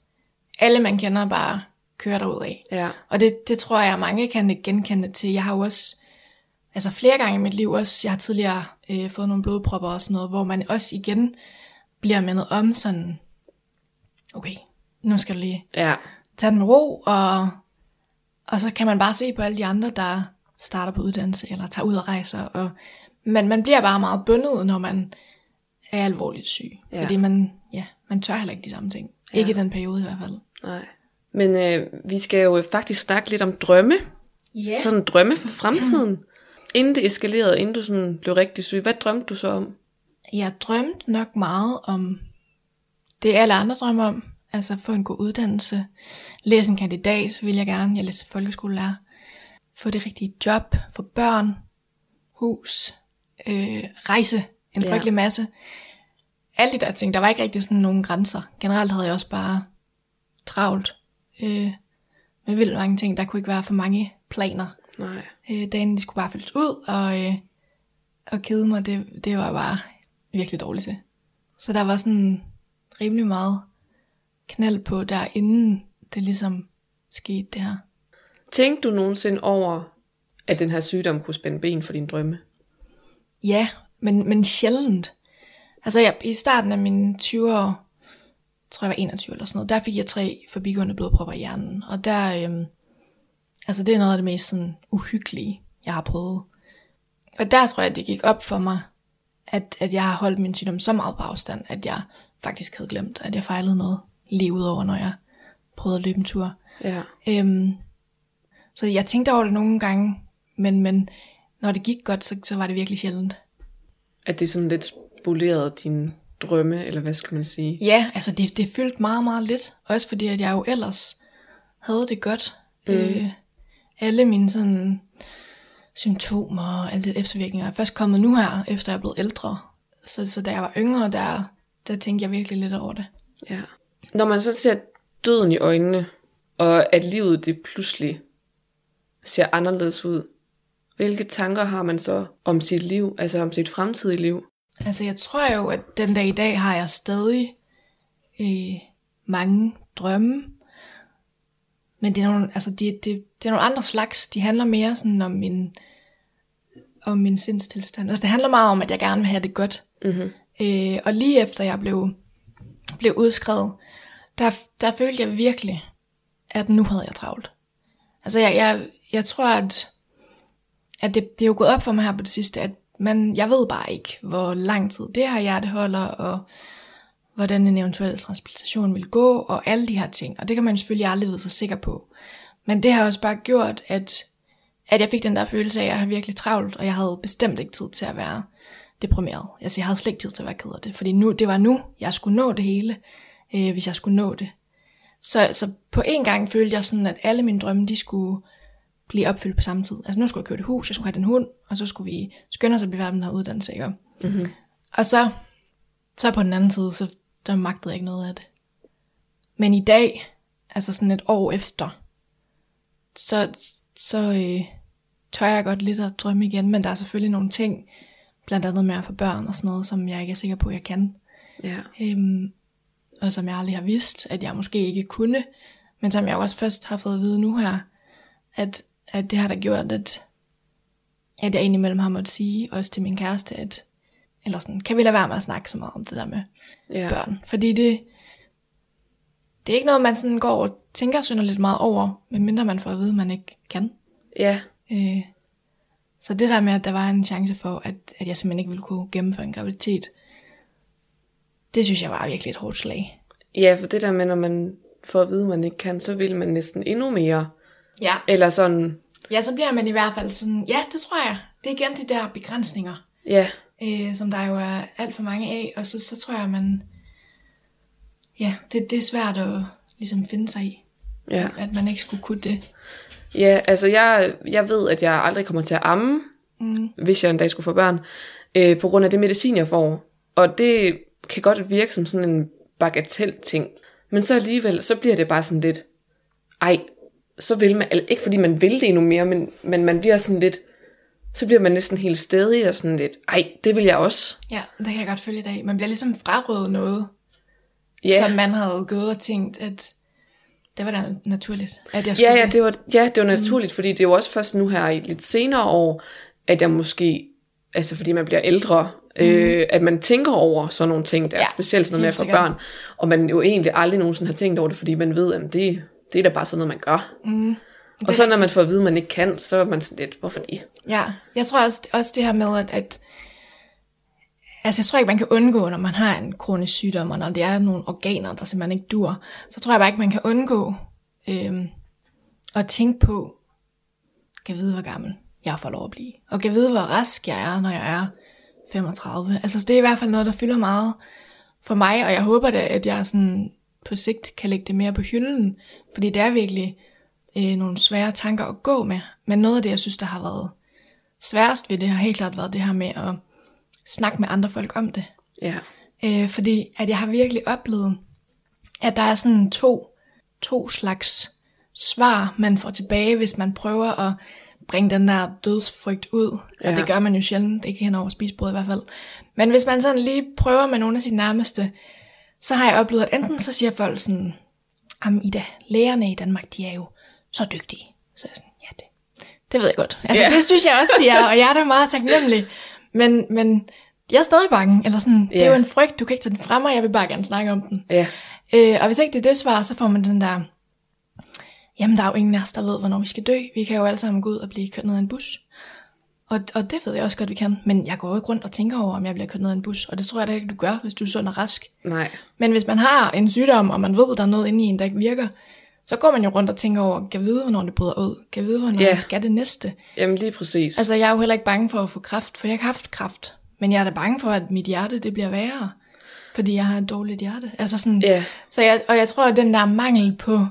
alle man kender bare kører derud af. Ja. Og det, det tror jeg, mange kan genkende til. Jeg har jo også, altså flere gange i mit liv også, jeg har tidligere øh, fået nogle blodpropper og sådan noget, hvor man også igen bliver mindet om sådan, okay, nu skal du lige Ja. tage den med ro, og, og så kan man bare se på alle de andre, der starter på uddannelse, eller tager ud og rejser, og, men man bliver bare meget bundet, når man er alvorligt syg, Ja. fordi man, ja, man tør heller ikke de samme ting. Ja. Ikke i den periode i hvert fald. Nej. Men øh, vi skal jo faktisk snakke lidt om drømme. Ja. Sådan drømme for fremtiden. Inden det eskalerede, inden du sådan blev rigtig syg, hvad drømte du så om? Jeg drømte nok meget om det, alle andre drømmer om. Altså få en god uddannelse. Læse en kandidat, vil jeg gerne. Jeg læser folkeskolelærer. Få det rigtige job. Få børn. Hus. Øh, rejse. En Ja. frygtelig masse. Alle de der ting. Der var ikke rigtig sådan nogen grænser. Generelt havde jeg også bare travlt. Øh, med vildt mange ting. Der kunne ikke være for mange planer. Nej. Øh, dagen de skulle bare fyldes ud, og, øh, og kede mig, det, det var bare virkelig dårligt til. Så der var sådan rimelig meget knald på der, inden det ligesom skete det her. Tænkte du nogensinde over, at den her sygdom kunne spænde ben for dine drømme? Ja, men, men sjældent. Altså jeg, i starten af mine 20 år, tror jeg var 21 eller sådan noget, der fik jeg tre forbigående blodpropper i hjernen. Og der, øhm, altså det er noget af det mest sådan uhyggelige, jeg har prøvet. Og der tror jeg, det gik op for mig, at, at jeg har holdt min sygdom så meget på afstand, at jeg faktisk havde glemt, at jeg fejlede noget lige udover, når jeg prøvede at løbe en tur. Ja. Øhm, så jeg tænkte over det nogle gange, men, men når det gik godt, så, så var det virkelig sjældent. At det sådan lidt spolerede dine drømme, eller hvad skal man sige? Ja, altså det, det fyldte meget, meget lidt. Også fordi, at jeg jo ellers havde det godt. Mm. Øh, alle mine sådan symptomer og alle de eftervirkninger er først kommet nu her, efter jeg er blevet ældre. Så, så da jeg var yngre, der, der tænkte jeg virkelig lidt over det. Ja. Når man så ser døden i øjnene, og at livet det pludselig ser anderledes ud, hvilke tanker har man så om sit liv, altså om sit fremtidige liv? Altså jeg tror jo, at den dag i dag har jeg stadig øh, mange drømme. Men det er nogle, altså det, det, det er nogle andre slags. De handler mere sådan om min, om min sindstilstand. Altså det handler meget om, at jeg gerne vil have det godt. Mm-hmm. Øh, og lige efter jeg blev, blev udskrevet, der, der følte jeg virkelig, at nu havde jeg travlt. Altså jeg, jeg, jeg tror, at, at det, det er jo gået op for mig her på det sidste, at man, jeg ved bare ikke, hvor lang tid det her hjerte holder, og hvordan en eventuel transplantation vil gå, og alle de her ting. Og det kan man selvfølgelig aldrig vide sig sikker på. Men det har også bare gjort, at, at jeg fik den der følelse af, at jeg har virkelig travlt, og jeg havde bestemt ikke tid til at være deprimeret. Altså jeg havde slet ikke tid til at være ked af det, fordi nu, det var nu, jeg skulle nå det hele, øh, hvis jeg skulle nå det. Så, så på en gang følte jeg sådan, at alle mine drømme, de skulle blive opfyldt på samme tid. Altså nu skulle jeg købe et hus, jeg skulle have den hund, og så skulle vi skynde os at blive færdige med den her uddannelse, ikke? Mm-hmm. Og så, så på den anden side, så der magtede jeg ikke noget af det. Men i dag, altså sådan et år efter, så, så øh, tør jeg godt lidt at drømme igen, men der er selvfølgelig nogle ting, blandt andet med at få børn og sådan noget, som jeg ikke er sikker på, at jeg kan. Ja. Øhm, og som jeg aldrig har vidst, at jeg måske ikke kunne, men som jeg også først har fået at vide nu her, at, at det har da gjort, at, at jeg indimellem har måttet sige, også til min kæreste, at eller sådan, kan vi lade være med at snakke så meget om det der med Ja. børn? Fordi det, det er ikke noget, man sådan går og tænker synderligt meget over, medmindre man får at vide, at man ikke kan. Ja, Øh, så det der med, at der var en chance for, at, at jeg simpelthen ikke ville kunne gennemføre en graviditet, det synes jeg var virkelig et hårdt slag. ja, for det der med, når man får at vide, at man ikke kan, så vil man næsten endnu mere. Ja. Eller sådan, Ja, så bliver man i hvert fald sådan, ja, det tror jeg. Det er igen de der begrænsninger, ja, øh, som der jo er alt for mange af, og så, så tror jeg, man, ja, det, det er svært at ligesom finde sig i, ja. at man ikke skulle kunne det. Ja, altså jeg, jeg ved, at jeg aldrig kommer til at amme, mm. hvis jeg en dag skulle få børn, øh, på grund af det medicin, jeg får. Og det kan godt virke som sådan en bagatel ting. Men så alligevel, så bliver det bare sådan lidt, ej, så vil man, ikke fordi man vil det endnu mere, men, men man bliver sådan lidt, så bliver man næsten helt stedig og sådan lidt, ej, det vil jeg også. Ja, det kan jeg godt følge i dag. Man bliver ligesom frarøvet noget, Ja. som man havde gået og tænkt, at det var da naturligt, at jeg skulle Ja, ja, det var, ja, det var naturligt, fordi det er jo også først nu her i lidt senere år, at jeg måske, altså fordi man bliver ældre, mm. øh, at man tænker over sådan nogle ting der, Ja, specielt sådan noget med at få børn, og man jo egentlig aldrig nogensinde har tænkt over det, fordi man ved, at det, det er da bare sådan noget, man gør. Mm. Og så når man får at vide, at man ikke kan, så er man sådan lidt, hvorfor det? Ja, jeg tror også, også det her med, at, at altså jeg tror ikke, man kan undgå, når man har en kronisk sygdom, og når det er nogle organer, der simpelthen ikke dur, så tror jeg bare ikke, man kan undgå øhm, at tænke på, kan vide, hvor gammel jeg får lov at blive, og kan vide, hvor rask jeg er, når jeg er 35. Altså det er i hvert fald noget, der fylder meget for mig, og jeg håber da, at jeg sådan på sigt kan lægge det mere på hylden, fordi det er virkelig øh, nogle svære tanker at gå med. Men noget af det, jeg synes, der har været sværest ved det, har helt klart været det her med at snakke med andre folk om det. Ja. Øh, fordi at jeg har virkelig oplevet, at der er sådan to, to slags svar, man får tilbage, hvis man prøver at bringe den der dødsfrygt ud. Ja. Og det gør man jo sjældent, ikke hen over spisebordet i hvert fald. Men hvis man sådan lige prøver med nogle af sine nærmeste, så har jeg oplevet, at enten så siger folk sådan, jamen Ida, lægerne i Danmark, de er jo så dygtige. Så jeg sådan, ja, det, det ved jeg godt. Altså, yeah. det synes jeg også, de er, og jeg er da meget taknemmelig. Men, men jeg er stadig bange, eller sådan, det er jo en frygt, du kan ikke tage den frem, og jeg vil bare gerne snakke om den. Ja. Øh, og hvis ikke det er det svar, så får man den der, jamen der er jo ingen af os, der ved, hvornår vi skal dø. Vi kan jo alle sammen gå ud og blive kørt ned af en bus. Og, og det ved jeg også godt, vi kan. Men jeg går jo ikke rundt og tænker over, om jeg bliver kørt ned af en bus. Og det tror jeg da ikke, du gør, hvis du er sund og rask. Nej. Men hvis man har en sygdom, og man ved, der er noget inde i en, der ikke virker, så går man jo rundt og tænker over, kan jeg vide, hvornår det bryder ud? Kan vide, hvornår Ja. jeg skal det næste? Jamen lige præcis. Altså, jeg er jo heller ikke bange for at få kræft, for jeg har ikke haft kræft. Men jeg er da bange for, at mit hjerte, det bliver værre. Fordi jeg har et dårligt hjerte. Altså sådan, Ja. så jeg, og jeg tror, at den der mangel på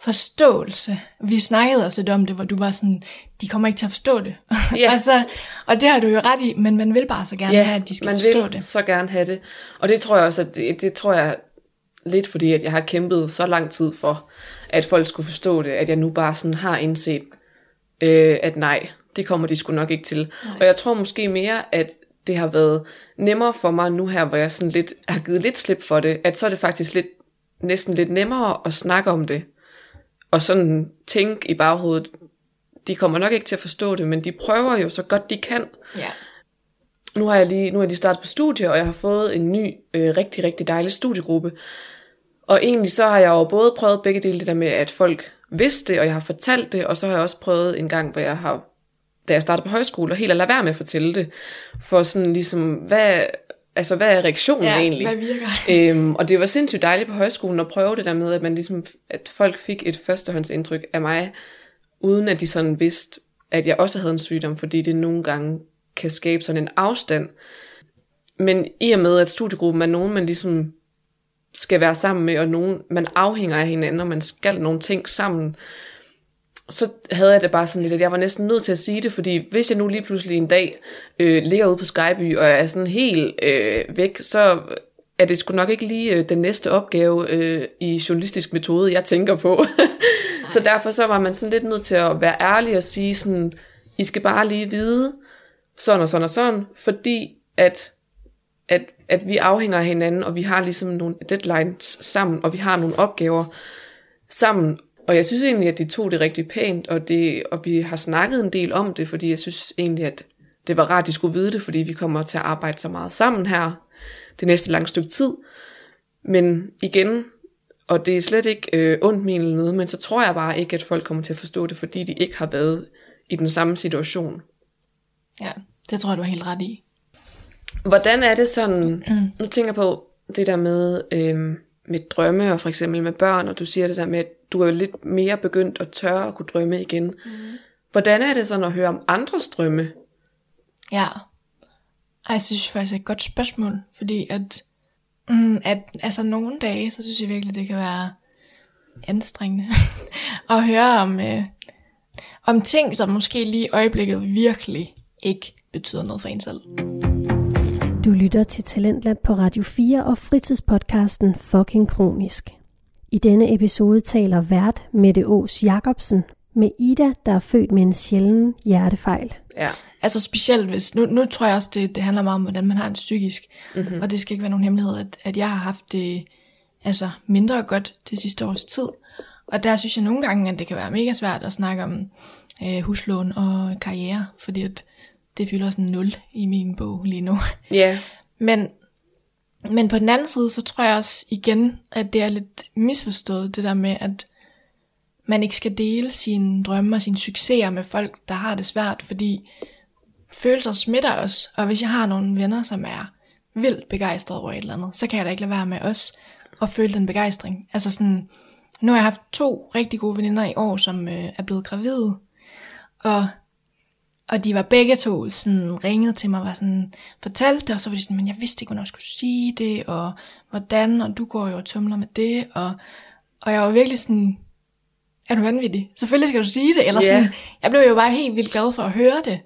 forståelse, vi snakkede også lidt om det, hvor du var sådan, de kommer ikke til at forstå det. Ja. og, så, og det har du jo ret i, men man vil bare så gerne have, at de skal man forstå vil det. så gerne have det. Og det tror jeg også, at det, det tror jeg lidt fordi, at jeg har kæmpet så lang tid for, at folk skulle forstå det, at jeg nu bare sådan har indset, øh, at nej, det kommer de sgu nok ikke til. Nej. Og jeg tror måske mere, at det har været nemmere for mig nu her, hvor jeg sådan lidt har givet lidt slip for det, at så er det faktisk lidt, næsten lidt nemmere at snakke om det, og sådan tænke i baghovedet, de kommer nok ikke til at forstå det, men de prøver jo så godt de kan, Ja. nu har jeg lige, nu er lige startet på studie, og jeg har fået en ny, øh, rigtig, rigtig dejlig studiegruppe. Og egentlig så har jeg jo både prøvet begge dele, det der med, at folk vidste det, og jeg har fortalt det, og så har jeg også prøvet en gang, hvor jeg har, da jeg startede på højskole, og helt at lade være med at fortælle det, for sådan ligesom, hvad, altså, hvad er reaktionen ja, egentlig? hvad virker? Øhm, og det var sindssygt dejligt på højskolen at prøve det der med, at, man ligesom, at folk fik et førstehåndsindtryk af mig, uden at de sådan vidste, at jeg også havde en sygdom, fordi det nogle gange kan skabe sådan en afstand. Men i og med, at studiegruppen er nogen, man ligesom skal være sammen med, og nogen, man afhænger af hinanden, og man skal nogle ting sammen, så havde jeg det bare sådan lidt, at jeg var næsten nødt til at sige det, fordi hvis jeg nu lige pludselig en dag øh, ligger ude på Skyby, og er sådan helt øh, væk, så er det sgu nok ikke lige øh, den næste opgave øh, i journalistisk metode, jeg tænker på. så derfor så var man sådan lidt nødt til at være ærlig og sige sådan, I skal bare lige vide, sådan og sådan og sådan, fordi at, at, at vi afhænger af hinanden, og vi har ligesom nogle deadlines sammen, og vi har nogle opgaver sammen, og jeg synes egentlig, at de tog det rigtig pænt, og, det, og vi har snakket en del om det, fordi jeg synes egentlig, at det var rart, at de skulle vide det, fordi vi kommer til at arbejde så meget sammen her det næste lange stykke tid. Men igen, og det er slet ikke øh, ondt min eller noget, men så tror jeg bare ikke, at folk kommer til at forstå det, fordi de ikke har været i den samme situation. Ja, det tror jeg, du er helt ret i. Hvordan er det sådan, nu tænker jeg på det der med, øh, med drømme, og for eksempel med børn, og du siger det der med, at du er lidt mere begyndt at tørre at kunne drømme igen. Mm. Hvordan er det sådan at høre om andres drømme? Ja. Ej, jeg synes faktisk er et godt spørgsmål, fordi at, mm, at altså nogle dage, så synes jeg virkelig, det kan være anstrengende at høre om, øh, om ting, som måske lige i øjeblikket virkelig ikke betyder noget for en selv. Du lytter til Talentlab på Radio 4 og fritidspodcasten Fucking Kronisk. I denne episode taler vært Mette Ås Jacobsen med Ida, der er født med en sjælden hjertefejl. Ja. Altså specielt hvis, nu, nu tror jeg også, det, det handler meget om, hvordan man har det psykisk. Mm-hmm. Og det skal ikke være nogen hemmelighed, at, at jeg har haft det altså, mindre godt til sidste års tid. Og der synes jeg nogle gange, at det kan være mega svært at snakke om øh, huslån og karriere, fordi at det fylder sådan nul i min bog lige nu. Ja. Men, men på den anden side, så tror jeg også igen, at det er lidt misforstået, det der med, at man ikke skal dele sine drømme og sine succeser med folk, der har det svært, fordi følelser smitter os, og hvis jeg har nogle venner, som er vildt begejstrede over et eller andet, så kan jeg da ikke lade være med os at føle den begejstring. Altså sådan, nu har jeg haft to rigtig gode veninder i år, som øh, er blevet gravide, og, og de var begge to sådan ringet til mig og var sådan, fortalte det, og så var de sådan, men jeg vidste ikke, hvornår jeg skulle sige det, og hvordan, og du går jo og tumler med det, og, og jeg var virkelig sådan, er du vanvittig? Selvfølgelig skal du sige det, eller Ja. sådan, jeg blev jo bare helt vildt glad for at høre det.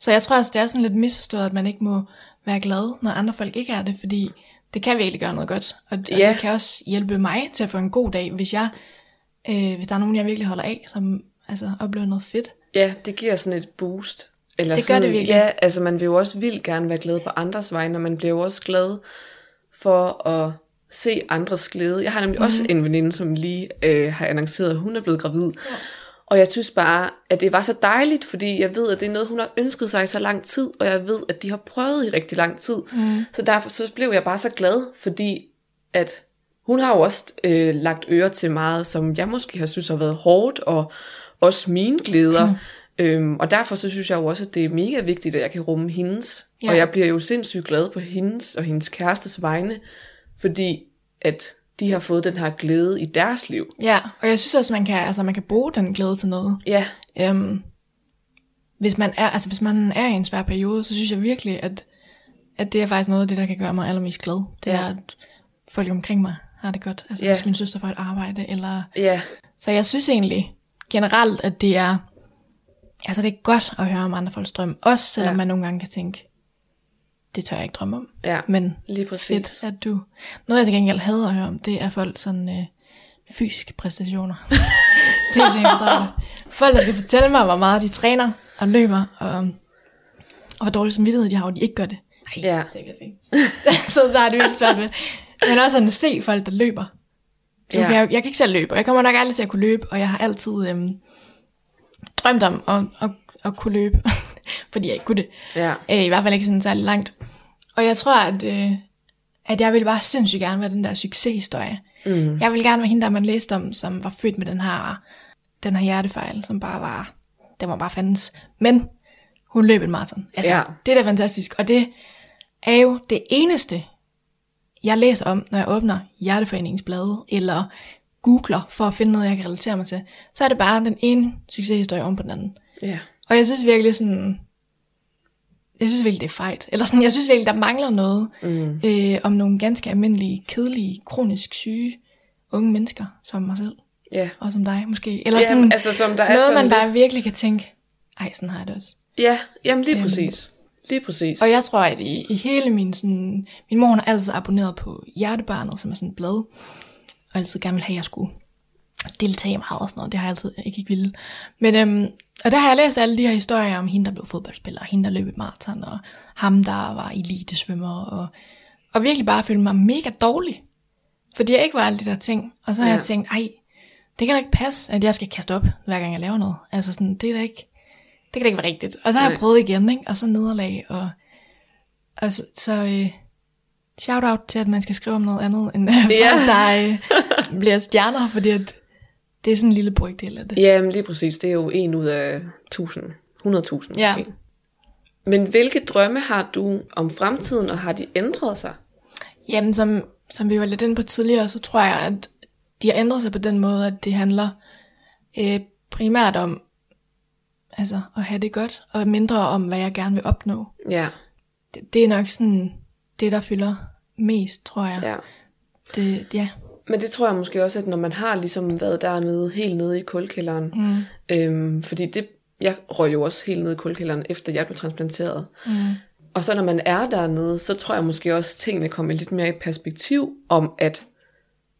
Så jeg tror også, det er sådan lidt misforstået, at man ikke må være glad, når andre folk ikke er det, fordi det kan virkelig gøre noget godt. Og, og Ja. det kan også hjælpe mig til at få en god dag, hvis jeg, øh, hvis der er nogen, jeg virkelig holder af, som altså, oplever noget fedt. Ja, det giver sådan et boost. Eller Det gør sådan, det virkelig. Ja, altså man vil jo også vildt gerne være glad på andres vegne, og man bliver jo også glad for at se andres glæde. Jeg har nemlig mm-hmm. også en veninde, som lige øh, har annonceret, at hun er blevet gravid. Ja. Og jeg synes bare, at det var så dejligt, fordi jeg ved, at det er noget, hun har ønsket sig i så lang tid, og jeg ved, at de har prøvet i rigtig lang tid. Mm. Så derfor så blev jeg bare så glad, fordi at hun har jo også øh, lagt øre til meget, som jeg måske har synes har været hårdt, og også mine glæder. Mm. Øhm, og derfor så synes jeg jo også, at det er mega vigtigt, at jeg kan rumme hendes. Ja. Og jeg bliver jo sindssygt glad på hendes og hendes kærestes vegne, fordi at de har fået den her glæde i deres liv. Ja, og jeg synes også, man kan, altså, man kan bruge den glæde til noget. Ja, Øhm, hvis, man er, altså, hvis man er i en svær periode, så synes jeg virkelig, at, at det er faktisk noget af det, der kan gøre mig allermest glad. Det Ja. er, at folk omkring mig har det godt. Altså Ja. hvis min søster får et arbejde, eller... ja, Så jeg synes egentlig generelt, at det er... Altså det er godt at høre om andre folks drøm. Også selvom Ja. man nogle gange kan tænke, det tør jeg ikke drømme om. ja. Men Lige præcis. fedt, at du... Noget jeg til gengæld hader at høre om, det er folk sådan øh, fysiske præstationer. det er det. Folk, der skal fortælle mig, hvor meget de træner og løber, og, og hvor dårlig samvittighed de har, og de ikke gør det. Ej, Ja. det kan jeg se. så der er det virkelig svært ved. Men også sådan at se folk, der løber. Nu Ja. kan jeg, jeg kan ikke selv løbe, og jeg kommer nok aldrig til at kunne løbe, og jeg har altid øhm, drømt om at, at, at kunne løbe, fordi jeg ikke kunne det. Ja. Øh, I hvert fald ikke sådan særlig langt. Og jeg tror, at, øh, at jeg ville bare sindssygt gerne være den der succeshistorie. Mm. Jeg ville gerne være hende, der man læste om, som var født med den her, den her hjertefejl, som bare var, den var bare fandens. Men hun løb en maraton. Altså, Ja. det er da fantastisk. Og det er jo det eneste, jeg læser om, når jeg åbner Hjerteforeningsbladet, eller googler for at finde noget, jeg kan relatere mig til. Så er det bare den ene succeshistorie om på den anden. Ja. Og jeg synes virkelig sådan, jeg synes virkelig, det er fejt. Eller sådan, jeg synes virkelig, der mangler noget mm. øh, om nogle ganske almindelige, kedelige, kronisk syge unge mennesker, som mig selv. Ja. Og som dig måske. Eller Jamen, sådan altså, som der er noget, man lidt- bare virkelig kan tænke, ej, sådan har jeg det også. Ja, jamen lige præcis. Lige præcis. Og jeg tror, at i, i hele min sådan... Min mor har altid abonneret på Hjertebarnet, som er sådan et blad. Og altid gerne ville have, at jeg skulle deltage meget og sådan noget. Det har jeg altid ikke, ikke ville. Men, øhm, og der har jeg læst alle de her historier om hende, der blev fodboldspiller, og hende, der løb et maraton, og ham, der var elitesvømmer, og, og virkelig bare følte mig mega dårlig. Fordi jeg ikke var alle de der ting. Og så har Ja. jeg tænkt, ej, det kan da ikke passe, at jeg skal kaste op, hver gang jeg laver noget. Altså sådan, det er da ikke, det kan da ikke være rigtigt. Og så har jeg prøvet igen, ikke? og så nederlag, og, og så, så øh, shout out til, at man skal skrive om noget andet, end øh, Ja. folk, der øh, bliver stjerner, fordi at det er sådan en lille brygdel af det. Jamen lige præcis, det er jo en ud af 1000, 100.000 Ja. måske. Men hvilke drømme har du om fremtiden, og har de ændret sig? Jamen, som, som vi var lidt inde på tidligere, så tror jeg, at de har ændret sig på den måde, at det handler øh, primært om altså, at have det godt, og mindre om, hvad jeg gerne vil opnå. Ja, Det, det er nok sådan det, der fylder mest, tror jeg. ja. Det, ja. Men det tror jeg måske også, at når man har ligesom været dernede, helt nede i kulkælderen, mm. øhm, fordi det, jeg røg jo også helt nede i kulkælderen, efter jeg blev transplanteret. Mm. Og så når man er dernede, så tror jeg måske også, at tingene kommer lidt mere i perspektiv om, at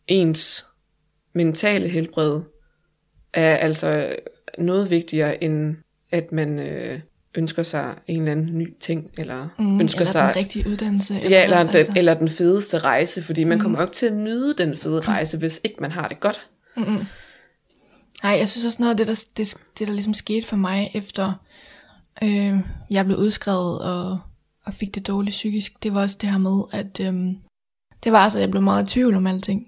ens mentale helbred er altså noget vigtigere, end at man øh, ønsker sig en eller anden ny ting, eller mm, ønsker eller sig... den rigtige uddannelse. Ja, eller, den, altså. eller den fedeste rejse, fordi man kommer jo ikke til at nyde den fede rejse, hvis ikke man har det godt. Nej, jeg synes også noget af det, der, det, det, der ligesom skete for mig, efter øh, jeg blev udskrevet og, og fik det dårligt psykisk, det var også det her med, at øh, det var altså, at jeg blev meget i tvivl om alting.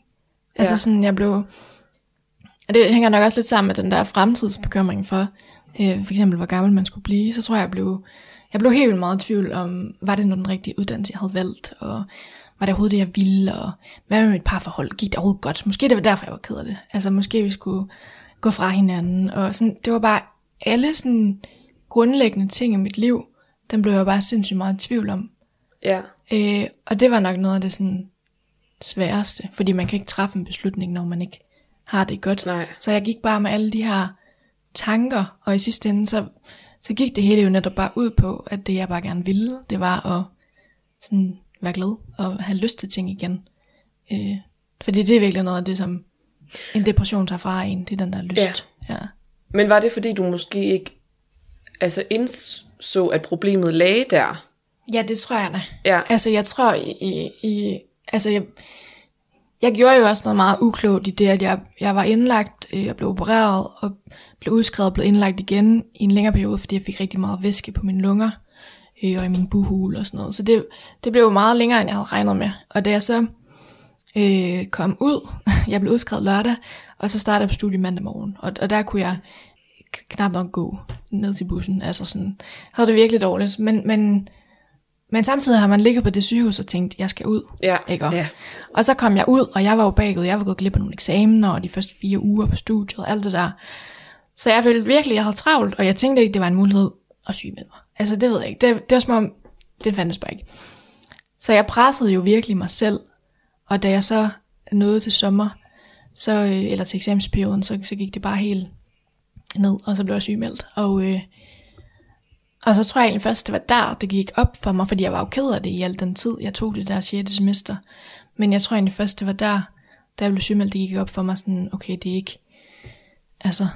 Altså Ja. sådan, jeg blev... Og det hænger nok også lidt sammen med den der fremtidsbekymring for, øh, for eksempel hvor gammel man skulle blive, så tror jeg, jeg blev, jeg blev helt vildt meget i tvivl om, var det nu den rigtige uddannelse, jeg havde valgt, og var det overhovedet det, jeg ville, og hvad med mit parforhold, gik det overhovedet godt? Måske det var derfor, jeg var ked af det. Altså måske vi skulle gå fra hinanden, og sådan, det var bare alle sådan grundlæggende ting i mit liv, den blev jeg bare sindssygt meget i tvivl om. Ja, Øh, og det var nok noget af det sådan sværeste, fordi man kan ikke træffe en beslutning, når man ikke har det godt. Nej. Så jeg gik bare med alle de her tanker, og i sidste ende, så, så gik det hele jo netop bare ud på, at det jeg bare gerne ville, det var at sådan være glad og have lyst til ting igen. Øh, fordi det er virkelig noget af det, som en depression tager fra en, det er den der lyst. Ja. ja. men var det fordi, du måske ikke altså indså, at problemet lagde der? Ja, det tror jeg da. Ja, Altså, jeg tror i... i, altså, jeg, jeg gjorde jo også noget meget uklogt i det, at jeg, jeg var indlagt, øh, jeg blev opereret og blev udskrevet og blev indlagt igen i en længere periode, fordi jeg fik rigtig meget væske på mine lunger øh, og i min buhul og sådan noget. Så det, det blev meget længere, end jeg havde regnet med. Og da jeg så øh, kom ud, jeg blev udskrevet lørdag, og så startede jeg på studie mandag morgen. Og, og der kunne jeg knap nok gå ned til bussen. Altså sådan, havde det virkelig dårligt. Men, men, men samtidig har man ligget på det sygehus og tænkt, jeg skal ud. ja, Ikke? ja. Og så kom jeg ud, og jeg var jo bagud. Jeg var gået glip af nogle eksamener, og de første fire uger på studiet, og alt det der. Så jeg følte virkelig, at jeg havde travlt, og jeg tænkte ikke, det var en mulighed at sygemelde mig. Altså, det ved jeg ikke. Det, det var som om, det fandtes bare ikke. Så jeg pressede jo virkelig mig selv, og da jeg så nåede til sommer, så, øh, eller til eksamensperioden, så, så gik det bare helt ned, og så blev jeg sygemeldt. Og, øh, og så tror jeg egentlig først, det var der, det gik op for mig, fordi jeg var jo ked af det i al den tid, jeg tog det der 6. semester. Men jeg tror egentlig først, det var der, da jeg blev sygemeldt, det gik op for mig sådan, okay, det er ikke, altså,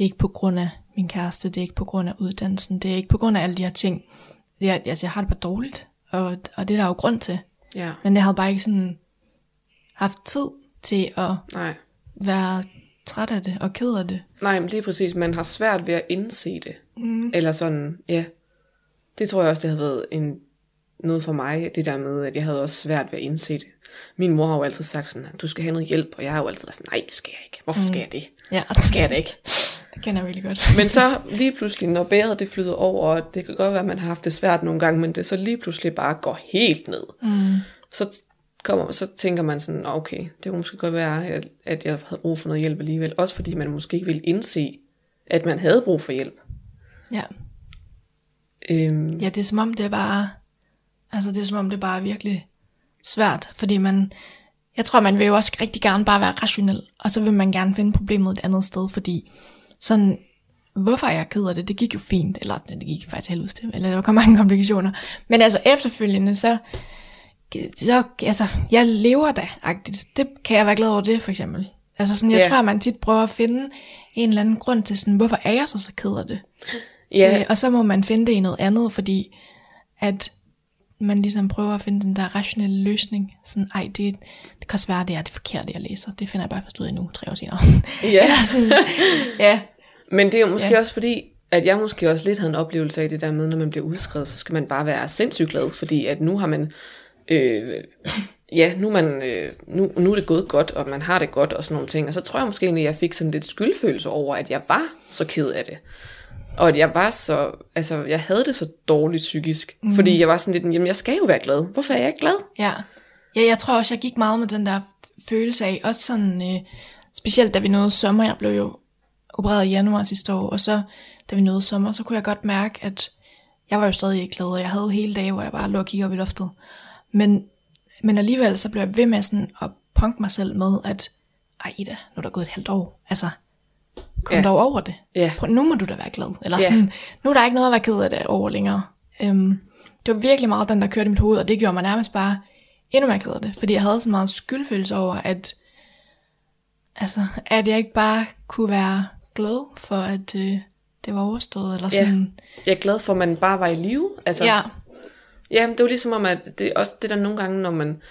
det er ikke på grund af min kæreste, det er ikke på grund af uddannelsen, det er ikke på grund af alle de her ting. Jeg, altså, jeg har det bare dårligt, og, og det er der jo grund til. ja. Men jeg havde bare ikke sådan haft tid til at Nej. være træt af det og ked af det. Nej, men lige præcis, man har svært ved at indse det. Mm. Eller sådan, ja. Det tror jeg også, det har været en, noget for mig, det der med, at jeg havde også svært ved at indse det. Min mor har jo altid sagt sådan, du skal have noget hjælp, og jeg har jo altid været sådan, nej, det skal jeg ikke. Hvorfor skal jeg det? Ja, Det skal jeg da ikke. det kender jeg virkelig godt. Men så lige pludselig, når bæret det flyder over, og det kan godt være, at man har haft det svært nogle gange, men det så lige pludselig bare går helt ned. Mm. Så, kommer, så tænker man sådan, "Nå, okay, det kunne måske godt være, at, at jeg havde brug for noget hjælp alligevel. Også fordi man måske ikke ville indse, at man havde brug for hjælp. Ja. Øhm, Ja, det er som om det er bare, altså det er som om det er bare virkelig svært, fordi man, jeg tror man vil jo også rigtig gerne bare være rationel, og så vil man gerne finde problemet et andet sted, fordi sådan, hvorfor er jeg ked af det, det gik jo fint, eller det gik faktisk helvedes til, eller der kom mange komplikationer, men altså efterfølgende, så, så altså, jeg lever da, agtigt. det kan jeg være glad over det, for eksempel. Altså sådan, jeg yeah. tror, man tit prøver at finde en eller anden grund til sådan, hvorfor er jeg så så ked af det? ja, Øh, og så må man finde det i noget andet, fordi at man ligesom prøver at finde den der rationelle løsning. Sådan, ej, det, det kan også være, det er det forkerte, jeg læser. Det finder jeg bare først ud af nu, tre år senere. ja. Sådan, ja, Men det er jo måske Ja. også fordi, at jeg måske også lidt havde en oplevelse af det der med, når man bliver udskrevet, så skal man bare være sindssygt glad, fordi at nu har man, øh, ja, nu man, øh, nu, nu er det gået godt, og man har det godt og sådan nogle ting. Og så tror jeg måske egentlig, at jeg fik sådan lidt skyldfølelse over, at jeg var så ked af det. Og at jeg var så, altså jeg havde det så dårligt psykisk, mm. fordi jeg var sådan lidt, jamen jeg skal jo være glad. Hvorfor er jeg ikke glad? Ja. ja, jeg tror også, jeg gik meget med den der følelse af, også sådan, øh, specielt da vi nåede sommer, jeg blev jo opereret i januar sidste år, og så da vi nåede sommer, så kunne jeg godt mærke, at jeg var jo stadig ikke glad, og jeg havde hele dage, hvor jeg bare lå og kiggede op i loftet. Men, men alligevel så blev jeg ved med sådan at punke mig selv med, at ej Ida, nu er der gået et halvt år. Altså, kom Ja. dog over det. Ja. Prøv, nu må du da være glad. Eller Ja. sådan, nu er der ikke noget at være ked af det over længere. Øhm, det var virkelig meget den, der kørte i mit hoved, og det gjorde mig nærmest bare endnu mere ked af det. Fordi jeg havde så meget skyldfølelse over, at, altså, at jeg ikke bare kunne være glad for, at øh, det var overstået. Eller Ja. sådan. Jeg er glad for, at man bare var i live. Altså, ja. Ja, men det er jo ligesom om, at det er også det der nogle gange, når man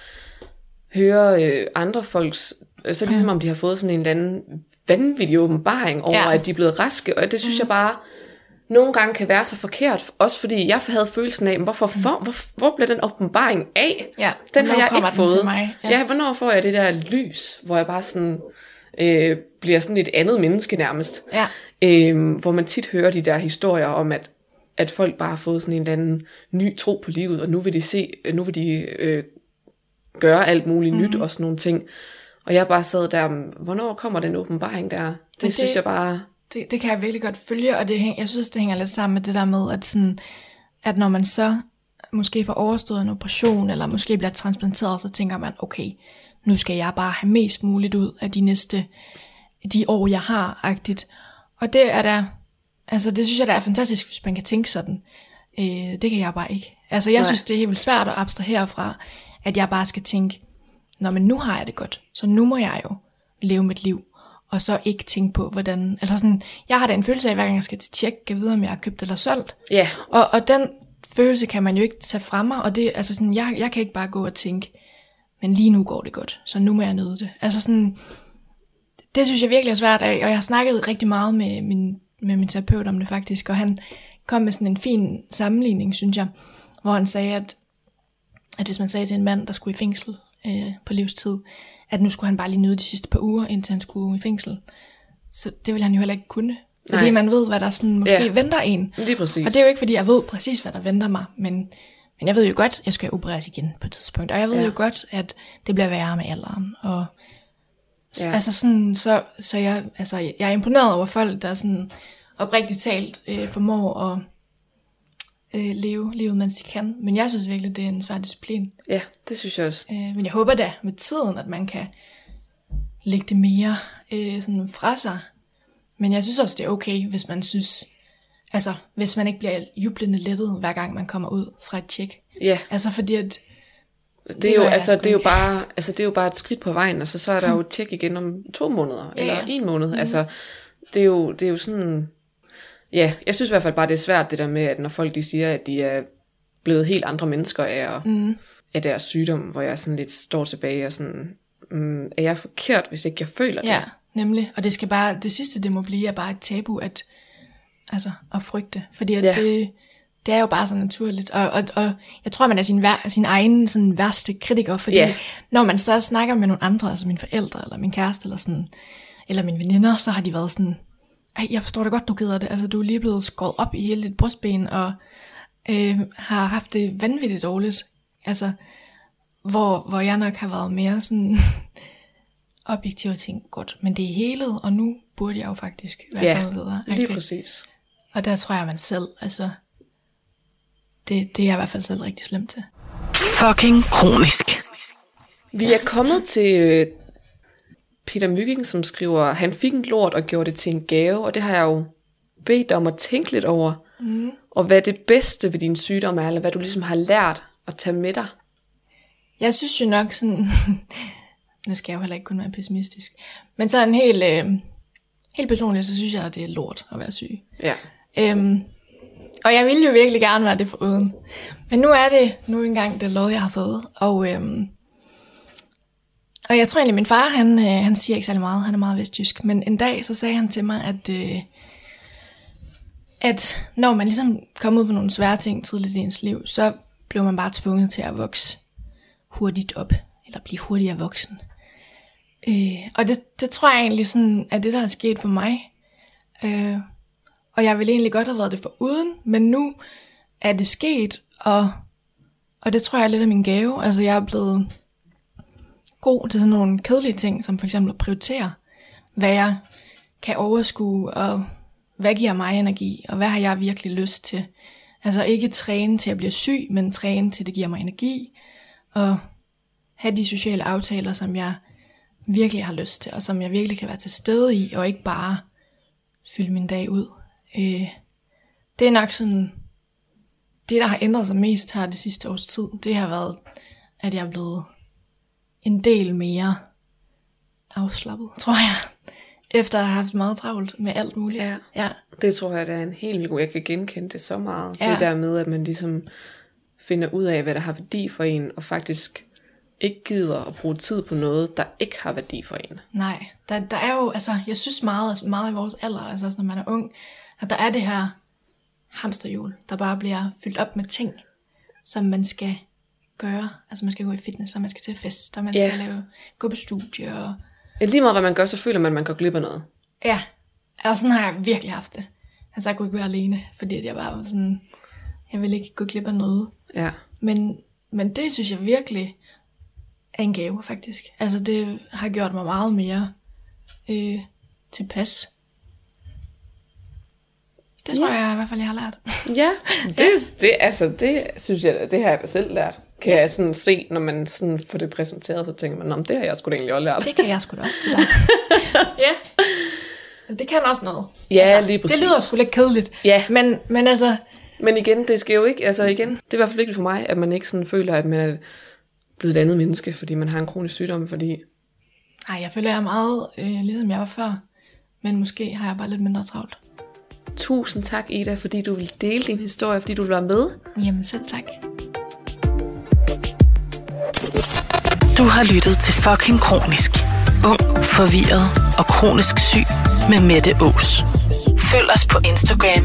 hører øh, andre folks, øh, så er det ligesom om, de har fået sådan en eller anden vanvittig åbenbaring over, Ja. at de er blevet raske, og det synes mm. jeg bare nogle gange kan være så forkert, også fordi jeg havde følelsen af, hvorfor, for, hvor, hvor blev den åbenbaring af? Ja, den har jeg ikke fået. til mig? Ja. Ja. ja, hvornår får jeg det der lys, hvor jeg bare sådan øh, bliver sådan et andet menneske nærmest? Ja. øh, hvor man tit hører de der historier om, at, at folk bare har fået sådan en eller anden ny tro på livet, og nu vil de se, nu vil de øh, gøre alt muligt mm. nyt og sådan nogle ting. Og jeg bare sad der, hvornår kommer den åbenbaring der? Det, det- synes jeg bare... Det, det kan jeg virkelig godt følge, og det, jeg synes, det hænger lidt sammen med det der med, at, sådan, at når man så måske får overstået en operation, eller måske bliver transplanteret, så tænker man, okay, nu skal jeg bare have mest muligt ud af de næste, de år, jeg har, agtigt. Og det er da, altså det synes jeg, der er fantastisk, hvis man kan tænke sådan. Øh, det kan jeg bare ikke. Altså jeg Nej. synes, det er helt vildt svært at abstrahere fra, at jeg bare skal tænke, Nå, men nu har jeg det godt, så nu må jeg jo leve mit liv, og så ikke tænke på, hvordan... Altså sådan, jeg har da en følelse af, hver gang jeg skal til tjek, kan vide, om jeg har købt eller solgt. Ja, Og, og den følelse kan man jo ikke tage fra mig, og det, altså sådan, jeg, jeg kan ikke bare gå og tænke, men lige nu går det godt, så nu må jeg nyde det. Altså sådan, det synes jeg virkelig er svært, og jeg har snakket rigtig meget med min, med min terapeut om det faktisk, og han kom med sådan en fin sammenligning, synes jeg, hvor han sagde, at, at hvis man sagde til en mand, der skulle i fængsel øh, på livstid, at nu skulle han bare lige nyde de sidste par uger, indtil han skulle i fængsel, så det ville han jo heller ikke kunne. Fordi Nej. man ved, hvad der sådan måske Ja. venter en. lige præcis. Og det er jo ikke, fordi jeg ved præcis, hvad der venter mig, men, men jeg ved jo godt, at jeg skal opereres igen på et tidspunkt. Og jeg ved Ja. jo godt, at det bliver værre med alderen. Og ja. altså sådan, så, så jeg, altså, jeg er imponeret over folk, der sådan oprigtigt talt øh, formår at øh, leve livet, mens de kan. Men jeg synes virkelig, det er en svær disciplin. Ja, det synes jeg også. Øh, men jeg håber da med tiden, at man kan lægge det mere øh, sådan fra sig. Men jeg synes også, det er okay, hvis man synes, altså hvis man ikke bliver jublende lettet, hver gang man kommer ud fra et tjek. Ja, Altså fordi at, det, Det er jo, altså, det er jo bare, altså, det er jo bare et skridt på vejen, og så, så er der jo et tjek igen om to måneder, Ja, eller ja. en måned. Altså, det er, jo, det er jo sådan... Ja, jeg synes i hvert fald bare, det er svært det der med, at når folk de siger, at de er blevet helt andre mennesker af, mm. af deres sygdom, hvor jeg sådan lidt står tilbage og sådan, mm, er jeg forkert, hvis ikke jeg føler ja, det? nemlig. Og det skal bare, det sidste det må blive, er bare et tabu at, altså, at frygte. Fordi at Ja. ja. det, det er jo bare så naturligt. Og, og, og jeg tror, man er sin, vær, sin egen sådan, værste kritiker, fordi Ja. når man så snakker med nogle andre, altså mine forældre, eller min kæreste, eller, sådan, eller mine veninder, så har de været sådan, ej, jeg forstår da godt, du gider det. Altså, du er lige blevet skåret op i hele dit brystben, og øh, har haft det vanvittigt dårligt. Altså, hvor, hvor jeg nok har været mere sådan objektiv og tænkt, godt, men det er helet, og nu burde jeg jo faktisk være Ja, kommet videre. lige agtigt. præcis. Og der tror jeg, man selv, altså, det, det er jeg i hvert fald selv rigtig slemt til. Fucking kronisk. Vi er kommet til øh, Peter Mygging, som skriver, han fik en lort og gjorde det til en gave, og det har jeg jo bedt dig om at tænke lidt over. Mm. Og hvad det bedste ved din sygdom er, eller hvad du ligesom har lært at tage med dig. Jeg synes jo nok sådan, nu skal jeg jo heller ikke kun være pessimistisk, men sådan helt, øh, helt personligt, så synes jeg, at det er lort at være syg. Ja. Øhm, og jeg ville jo virkelig gerne være det for uden. Men nu er det nu engang det lov, jeg har fået. Og, øhm, og jeg tror egentlig, min far, han, øh, han siger ikke særlig meget. Han er meget vestjysk. Men en dag, så sagde han til mig, at, øh, at når man ligesom kom ud for nogle svære ting tidligt i ens liv, så blev man bare tvunget til at vokse hurtigt op, eller blive hurtigere voksen. Øh, og det, det tror jeg egentlig sådan, er det, der er sket for mig. Øh, og jeg ville egentlig godt have været det for uden, men nu er det sket, og, og det tror jeg er lidt af min gave. Altså jeg er blevet god til sådan nogle kedelige ting, som for eksempel at prioritere, hvad jeg kan overskue, og hvad giver mig energi, og hvad har jeg virkelig lyst til. Altså ikke træne til at blive syg, men træne til at det giver mig energi, og have de sociale aftaler, som jeg virkelig har lyst til, og som jeg virkelig kan være til stede i, og ikke bare fylde min dag ud. Øh, det er nok sådan, det der har ændret sig mest her det sidste års tid, det har været, at jeg er blevet en del mere afslappet, tror jeg. Efter at have haft meget travlt med alt muligt. Ja. ja. Det tror jeg, det er en helt vildt god. Jeg kan genkende det så meget. Ja. Det der med, at man ligesom finder ud af, hvad der har værdi for en, og faktisk ikke gider at bruge tid på noget, der ikke har værdi for en. Nej, der, der er jo, altså, jeg synes meget, meget i vores alder, altså også når man er ung, at der er det her hamsterhjul, der bare bliver fyldt op med ting, som man skal gøre. Altså man skal gå i fitness, og man skal til fest, og man Ja. skal lave, gå på studie, og Ja, Lige meget hvad man gør, så føler man, at man går glip af noget. ja, og sådan har jeg virkelig haft det. Altså jeg kunne ikke være alene, fordi jeg bare var sådan, jeg ville ikke gå glip af noget. Ja. Men, men det synes jeg virkelig er en gave, faktisk. Altså, det har gjort mig meget mere øh, tilpas. Det tror jeg i hvert fald, jeg har lært. Ja, det, det, altså, det synes jeg, det har jeg da selv lært. Kan jeg sådan se, når man sådan får det præsenteret, så tænker man, "Nå, men det har jeg sgu da egentlig også lært. Det kan jeg sgu da også til dig. ja. Det kan også noget. Ja, lige præcis. Det lyder sgu lidt kedeligt. Ja. Men, men altså, Men igen, det skal jo ikke, altså igen, det er i hvert fald vigtigt for mig, at man ikke sådan føler, at man er blevet et andet menneske, fordi man har en kronisk sygdom, fordi ej, jeg føler, jeg er meget øh, ligesom jeg var før. Men måske har jeg bare lidt mindre travlt. Tusind tak, Ida, fordi du vil dele din historie, fordi du vil være med. Jamen selv tak. Du har lyttet til Fucking Kronisk. Ung, forvirret og kronisk syg med Mette Ås. Følg os på Instagram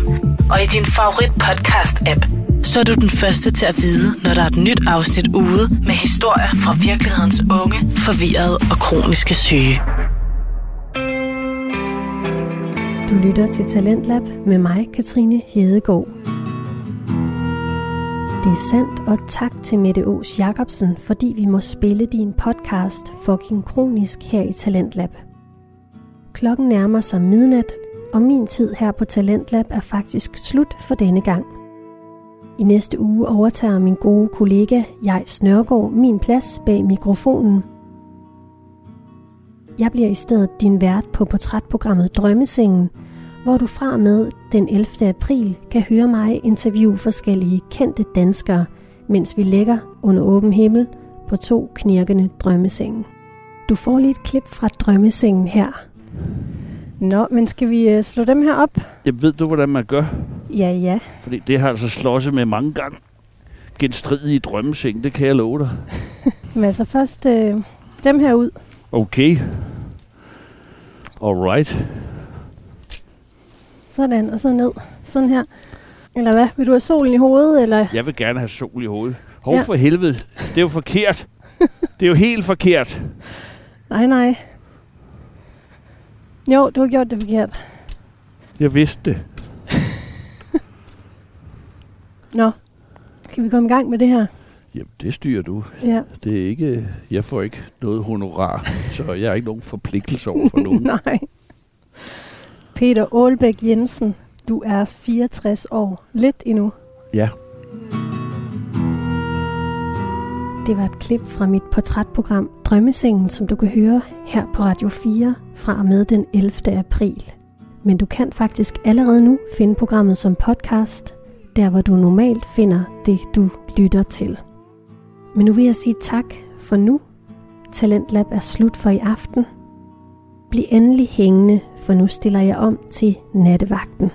og i din favorit podcast-app, så er du den første til at vide, når der er et nyt afsnit ude med historier fra virkelighedens unge, forvirrede og kroniske syge. Du lytter til Talentlab med mig, Katrine Hedegaard. Det er sandt, og tak til Mette Aas Jacobsen, fordi vi må spille din podcast Fucking Kronisk her i Talentlab. Klokken nærmer sig midnat, og min tid her på Talentlab er faktisk slut for denne gang. I næste uge overtager min gode kollega Jeg Snørgaard min plads bag mikrofonen. Jeg bliver i stedet din vært på portrætprogrammet Drømmesengen, hvor du fra med den 11. april kan høre mig interviewe forskellige kendte danskere, mens vi ligger under åben himmel på to knirkende drømmesenge. Du får lige et klip fra drømmesengen her. Nå, men skal vi øh, slå dem her op? Jamen, ved du, hvordan man gør? Ja, ja. Fordi det har jeg altså slåsset med mange gange. Genstridige drømmeseng, det kan jeg love dig. Men altså først øh, dem her ud. Okay. Alright. Sådan, og så ned. Sådan her. Eller hvad? Vil du have solen i hovedet, eller? Jeg vil gerne have sol i hovedet. Hov Ja. for helvede. Det er jo forkert. Det er jo helt forkert. Nej, nej. Jo, du har gjort det forkert. Jeg vidste det. Nå, skal vi komme i gang med det her? Jamen, det styrer du. Ja. Det er ikke... Jeg får ikke noget honorar, så jeg har ikke nogen forpligtelse over for nogen. Nej. Peter Aalbæk Jensen, du er 64 år. Lidt endnu. Ja. Det var et klip fra mit portrætprogram Drømmesengen, som du kan høre her på Radio 4 fra og med den 11. april. Men du kan faktisk allerede nu finde programmet som podcast, der hvor du normalt finder det, du lytter til. Men nu vil jeg sige tak for nu. Talentlab er slut for i aften. Bliv endelig hængende, for nu stiller jeg om til nattevagten.